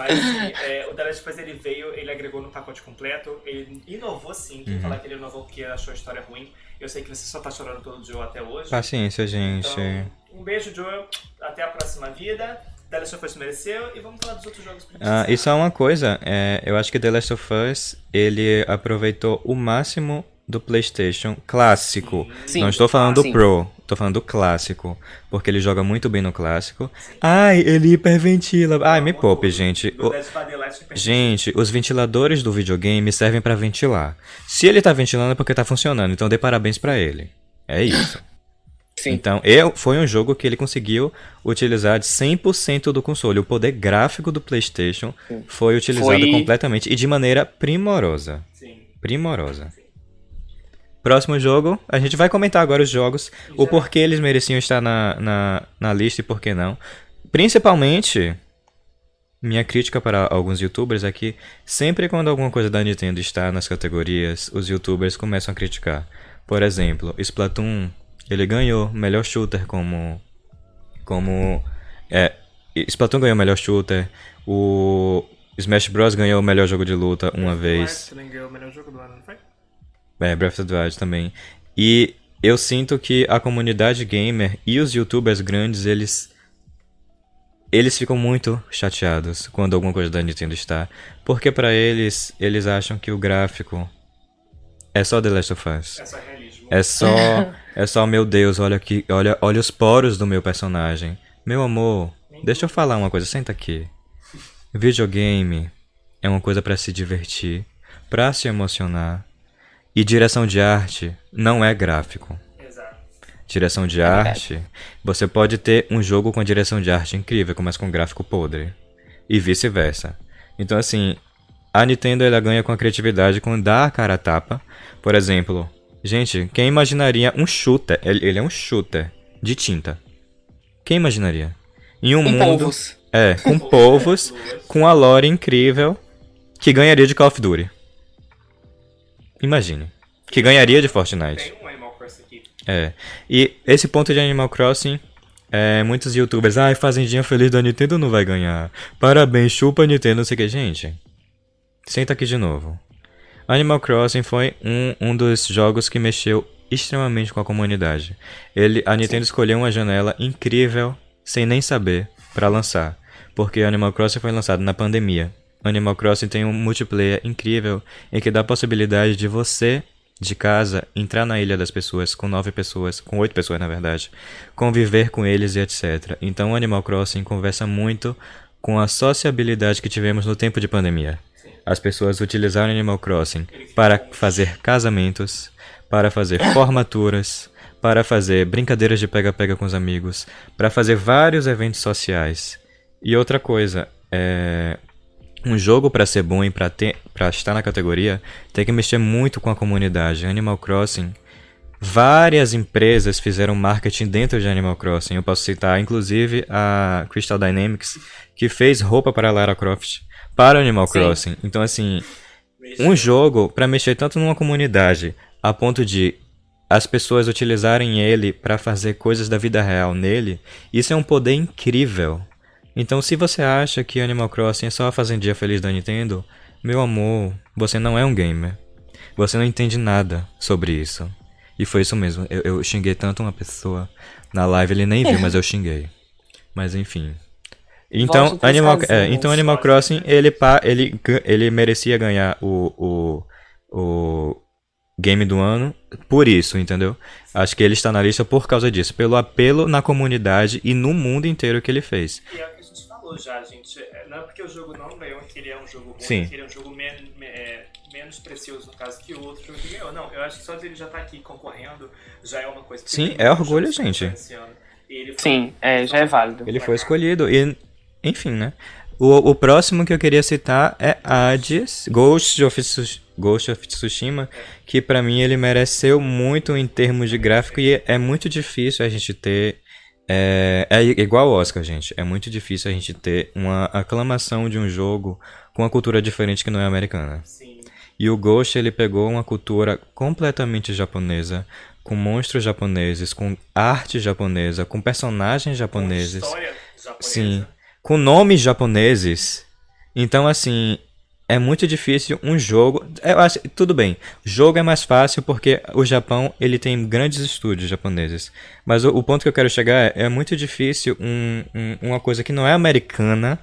Mas assim, é, o The Last of Us ele veio, ele agregou no pacote completo, ele inovou sim, quem uhum. falar que ele inovou porque achou a história ruim. Eu sei que você só tá chorando pelo Joe até hoje. Paciência, gente. Então, um beijo, Joe. Até a próxima vida. The Last of Us mereceu e vamos falar dos outros jogos. Ah, isso é uma coisa, é, eu acho que The Last of Us ele aproveitou o máximo do PlayStation clássico. Sim. Não estou falando do Pro, estou falando do clássico, porque ele joga muito bem no clássico. Sim. Ai, ele hiperventila. Ai, me poupe, gente. O... Gente, os ventiladores do videogame servem para ventilar. Se ele está ventilando é porque está funcionando, então dê parabéns para ele. É isso. Sim. Então, eu, foi um jogo que ele conseguiu utilizar de 100% do console. O poder gráfico do PlayStation Sim. foi utilizado foi... completamente e de maneira primorosa. Sim. Primorosa. Próximo jogo, a gente vai comentar agora os jogos, o porquê eles mereciam estar na, na, na lista e por que não. Principalmente, minha crítica para alguns youtubers é que sempre quando alguma coisa da Nintendo está nas categorias, os youtubers começam a criticar. Por exemplo, Splatoon, ele ganhou melhor shooter como como é, Splatoon ganhou o melhor shooter, o Smash Bros ganhou o melhor jogo de luta uma vez. também ganhou o melhor jogo do ano? É, Breath of the Wild também. E eu sinto que a comunidade gamer e os youtubers grandes, eles eles ficam muito chateados quando alguma coisa da Nintendo está, porque para eles, eles acham que o gráfico é só The Last of Us. É só realismo. É só, é só meu Deus, olha aqui, olha, olha os poros do meu personagem. Meu amor, deixa eu falar uma coisa, senta aqui. Videogame é uma coisa para se divertir, para se emocionar. E direção de arte não é gráfico. Exato. Direção de é arte, você pode ter um jogo com direção de arte incrível, mas com gráfico podre. E vice-versa. Então, assim, a Nintendo ela ganha com a criatividade quando dá a cara a tapa. Por exemplo, gente, quem imaginaria um shooter? Ele, ele é um shooter de tinta. Quem imaginaria? Em um com mundo. Povos. É, com povos, com a lore incrível que ganharia de Call of Duty. Imagine. Que ganharia de Fortnite. Tem um Animal Crossing aqui. É. E esse ponto de Animal Crossing, é, muitos youtubers, ai, ah, Fazendinha Feliz da Nintendo não vai ganhar. Parabéns, chupa Nintendo, não sei o que. Gente, senta aqui de novo. Animal Crossing foi um, um dos jogos que mexeu extremamente com a comunidade. Ele, a Nintendo Sim. escolheu uma janela incrível, sem nem saber, para lançar. Porque Animal Crossing foi lançado na pandemia. Animal Crossing tem um multiplayer incrível em que dá a possibilidade de você de casa entrar na ilha das pessoas com nove pessoas, com oito pessoas na verdade, conviver com eles e etc. Então Animal Crossing conversa muito com a sociabilidade que tivemos no tempo de pandemia. As pessoas utilizaram Animal Crossing para fazer casamentos, para fazer formaturas, para fazer brincadeiras de pega-pega com os amigos, para fazer vários eventos sociais. E outra coisa, é, um jogo para ser bom e para estar na categoria tem que mexer muito com a comunidade. Animal Crossing, várias empresas fizeram marketing dentro de Animal Crossing. Eu posso citar inclusive a Crystal Dynamics que fez roupa para Lara Croft para Animal Sim. Crossing. Então assim, um jogo para mexer tanto numa comunidade a ponto de as pessoas utilizarem ele para fazer coisas da vida real nele, isso é um poder incrível. Então, se você acha que Animal Crossing é só a fazendinha feliz da Nintendo, meu amor, você não é um gamer. Você não entende nada sobre isso. E foi isso mesmo. Eu, eu xinguei tanto uma pessoa na live, ele nem viu, mas eu xinguei. Mas enfim. Então, Animal, é, então Animal Crossing, ele, ele, ele merecia ganhar o, o, o game do ano por isso, entendeu? Acho que ele está na lista por causa disso, pelo apelo na comunidade e no mundo inteiro que ele fez. Gente já, gente. É, não é porque o jogo não ganhou que ele é um jogo ruim, Sim. que ele é um jogo men é, menos precioso no caso que o outro jogo que ganhou. Não, eu acho que só de ele já estar tá aqui concorrendo já é uma coisa. Sim, é orgulho, gente. Sim, é, já é válido. Ele foi escolhido e, enfim, né? O, o próximo que eu queria citar é Hades, Ghost of, Ghost of Tsushima, que para mim ele mereceu muito em termos de gráfico e é muito difícil a gente ter. É, é igual ao Oscar, gente. É muito difícil a gente ter uma aclamação de um jogo com uma cultura diferente que não é americana. Sim. E o Ghost ele pegou uma cultura completamente japonesa, com monstros japoneses, com arte japonesa, com personagens japoneses. Com história japonesa. Sim com nomes japoneses. Então, assim, é muito difícil um jogo. Eu acho, tudo bem, jogo é mais fácil porque o Japão ele tem grandes estúdios japoneses. Mas o, o ponto que eu quero chegar é, é muito difícil um, um, uma coisa que não é americana,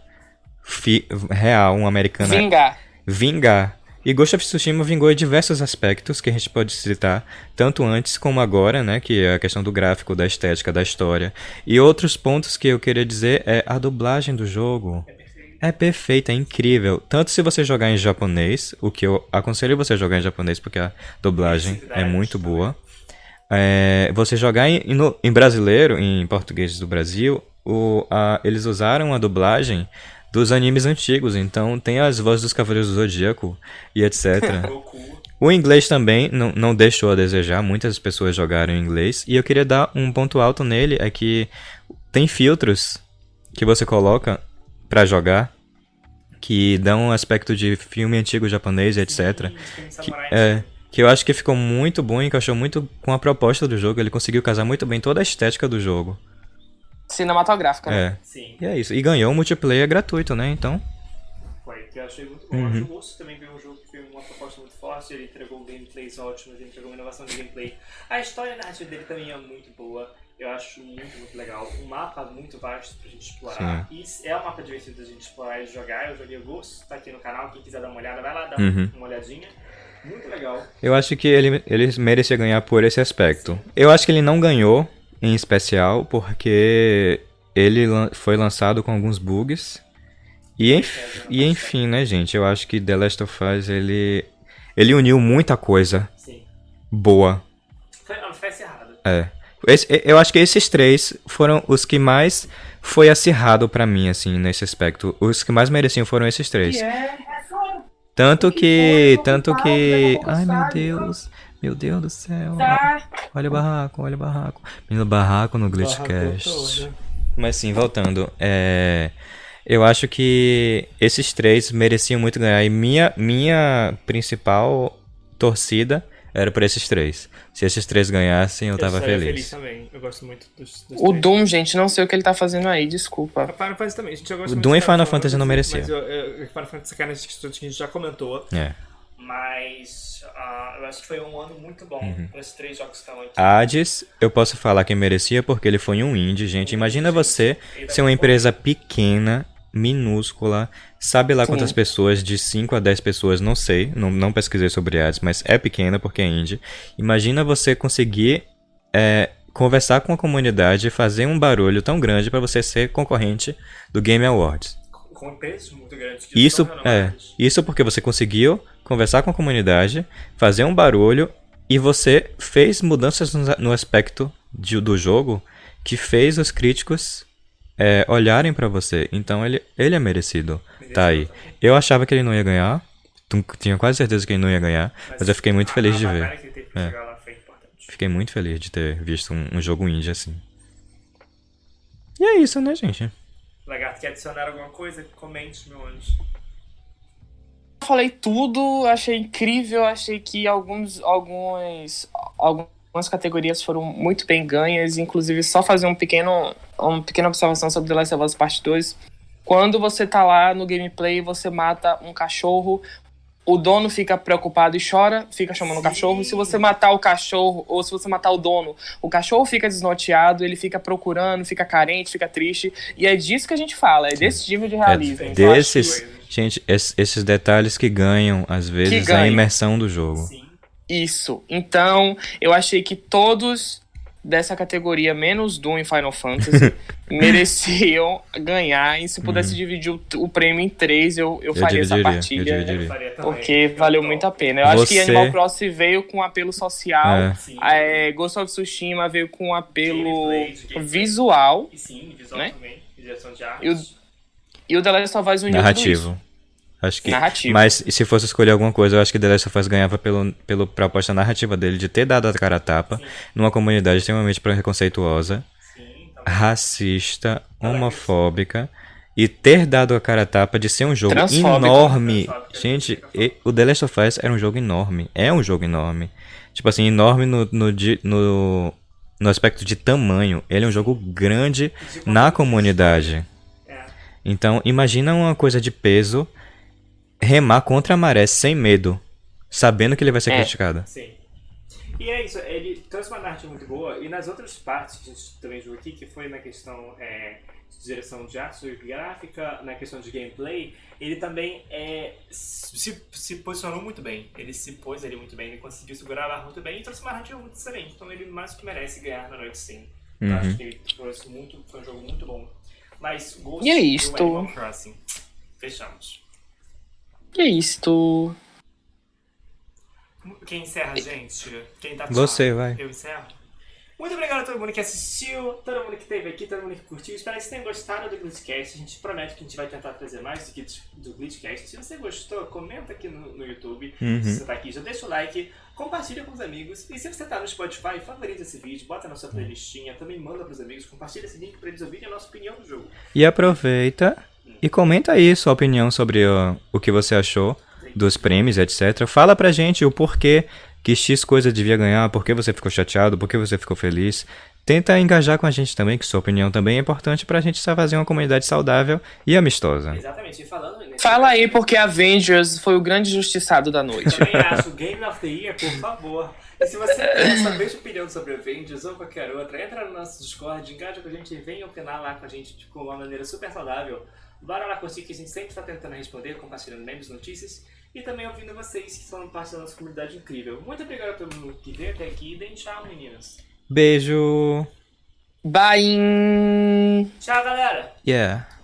fi, real, uma americana. Vingar. Vingar. E Ghost of Tsushima vingou em diversos aspectos que a gente pode citar, tanto antes como agora, né, que é a questão do gráfico, da estética, da história. E outros pontos que eu queria dizer é a dublagem do jogo. É perfeita, é incrível. Tanto se você jogar em japonês, o que eu aconselho você jogar em japonês porque a dublagem é muito boa. É, você jogar em, no, em brasileiro, em português do Brasil, o, a, eles usaram a dublagem dos animes antigos, então tem as vozes dos Cavaleiros do Zodíaco e etc. o inglês também não, não deixou a desejar, muitas pessoas jogaram em inglês, e eu queria dar um ponto alto nele, é que tem filtros que você coloca para jogar que dão um aspecto de filme antigo japonês etc. Que, é, que eu acho que ficou muito bom e encaixou muito com a proposta do jogo. Ele conseguiu casar muito bem toda a estética do jogo. cinematográfica, né? É. Sim. E é isso. E ganhou um multiplayer gratuito, né? Então. Foi, que eu achei muito bom. Uhum. O Ghost também veio um jogo que foi uma proposta muito forte, ele entregou gameplays ótimos, ele entregou uma inovação de gameplay. A história narrativa dele também é muito boa. Eu acho muito, muito legal. Um mapa muito vasto pra gente explorar. Sim. E é um mapa divertido da gente explorar e jogar. Eu joguei o Ghost, tá aqui no canal. Quem quiser dar uma olhada, vai lá dar uhum. uma olhadinha. Muito legal. Eu acho que ele, ele merecia ganhar por esse aspecto. Sim. Eu acho que ele não ganhou, em especial, porque ele foi lançado com alguns bugs. E, enf e enfim, né, gente? Eu acho que The Last of Us, ele, ele uniu muita coisa Sim. boa. Foi, não, foi errado. É. Esse, eu acho que esses três foram os que mais foi acirrado para mim, assim, nesse aspecto. Os que mais mereciam foram esses três. Tanto que. Tanto que. Ai meu Deus. Meu Deus do céu. Tá. Olha o barraco, olha o barraco. Menino barraco no Glitchcast. Mas sim, voltando. É. Eu acho que esses três mereciam muito ganhar. E minha, minha principal torcida era por esses três. Se esses três ganhassem, eu, eu tava feliz. feliz também. Eu gosto muito dos, dos O Doom, gente, não sei o que ele tá fazendo aí, desculpa. A Final Fantasy também. Gente, eu gosto o Doom e Final Fantasy não mereciam. Mas eu, eu, Final Fantasy questões que a gente já comentou. É. Mas uh, eu acho que foi um ano muito bom uhum. para esses três jogos que estão aqui. Hades, eu posso falar que merecia porque ele foi um indie, gente. Imagina você ser uma empresa pequena minúscula, sabe lá Sim. quantas pessoas, de 5 a 10 pessoas, não sei, não, não pesquisei sobre ads, mas é pequena porque é indie. Imagina você conseguir é, conversar com a comunidade e fazer um barulho tão grande para você ser concorrente do Game Awards. Com preços muito grandes. Isso, é, isso porque você conseguiu conversar com a comunidade, fazer um barulho e você fez mudanças no aspecto de, do jogo que fez os críticos é, olharem para você. Então ele, ele é merecido. Tá aí. Eu achava que ele não ia ganhar. Tinha quase certeza que ele não ia ganhar. Mas eu fiquei muito feliz de ver. É. Fiquei muito feliz de ter visto um, um jogo indie assim. E é isso, né, gente? Lagarto, quer adicionar alguma coisa? Comente, meu anjo. Falei tudo, achei incrível, achei que alguns, alguns, alguns algumas categorias foram muito bem ganhas, inclusive só fazer um pequeno, uma pequena observação sobre The Last of Us Part 2. Quando você tá lá no gameplay, você mata um cachorro, o dono fica preocupado e chora, fica chamando Sim. o cachorro. Se você matar o cachorro, ou se você matar o dono, o cachorro fica desnorteado, ele fica procurando, fica carente, fica triste. E é disso que a gente fala, é desse nível de realismo. É desses, gente, esses detalhes que ganham, às vezes, ganham. a imersão do jogo. Sim. Isso. Então, eu achei que todos dessa categoria, menos Doom e Final Fantasy, mereciam ganhar. E se pudesse uhum. dividir o, o, prêmio em três, eu, eu, eu faria essa partilha. porque valeu muito a pena. Eu Você... acho que Animal Crossing veio com apelo social. É. É, Ghost of Tsushima veio com apelo visual. E sim, visual né? também. Arte. E o, e o The Last of Us uniu Narrativo. Acho que, narrativa. Mas se fosse escolher alguma coisa, eu acho que The Last of Us ganhava pelo, pela proposta narrativa dele de ter dado a cara a tapa Sim. numa comunidade extremamente preconceituosa, Sim, racista, homofóbica e ter dado a cara a tapa de ser um jogo enorme. Gente, o The Last of Us era um jogo enorme. É um jogo enorme. Tipo assim, enorme no, no, no, no aspecto de tamanho. Ele é um jogo grande na comunidade. É. Então, imagina uma coisa de peso remar contra a maré sem medo, sabendo que ele vai ser é. criticado. Sim. E é isso, ele trouxe uma narrativa muito boa, e nas outras partes que a gente também viu aqui, que foi na questão é, de direção de arte gráfica, na questão de gameplay, ele também é, se, se posicionou muito bem. Ele se pôs ali muito bem, ele conseguiu segurar a barra muito bem e trouxe uma narrativa muito excelente. Então ele mais que merece ganhar na noite sim. Uhum. Eu acho que ele trouxe muito, foi um jogo muito bom. Mas Ghost e é isto. Animal Crossing. Fechamos. Que é isto? Quem encerra, gente? Quem tá Você, vai. Eu encerro? Muito obrigado a todo mundo que assistiu, todo mundo que esteve aqui, todo mundo que curtiu. Espero que vocês tenham gostado do Glitchcast. A gente promete que a gente vai tentar trazer mais do que do Glitchcast. Se você gostou, comenta aqui no, no YouTube. Uhum. Se você tá aqui, já deixa o like, compartilha com os amigos. E se você tá no Spotify, favorita esse vídeo, bota na sua playlistinha, também manda pros amigos, compartilha esse link pra eles ouvirem a nossa opinião do jogo. E aproveita e comenta aí sua opinião sobre o, o que você achou dos prêmios, etc. Fala pra gente o porquê que X coisa devia ganhar, por que você ficou chateado, por que você ficou feliz. tenta engajar com a gente também, que sua opinião também é importante pra gente só fazer uma comunidade saudável e amistosa. Exatamente, e falando Fala aí porque Avengers foi o grande justiçado da noite. Também acho, Game of the Year, por favor. E se você quer saber sua opinião sobre Avengers ou qualquer outra, entra no nosso Discord, engaja com a gente e vem opinar lá com a gente de uma maneira super saudável. Bora lá curtir que a gente sempre está tentando responder, compartilhando memes, notícias e também ouvindo vocês que são parte da nossa comunidade incrível. Muito obrigado a todo mundo que veio até aqui e deem tchau, meninas. Beijo. Bye. Tchau, galera. Yeah.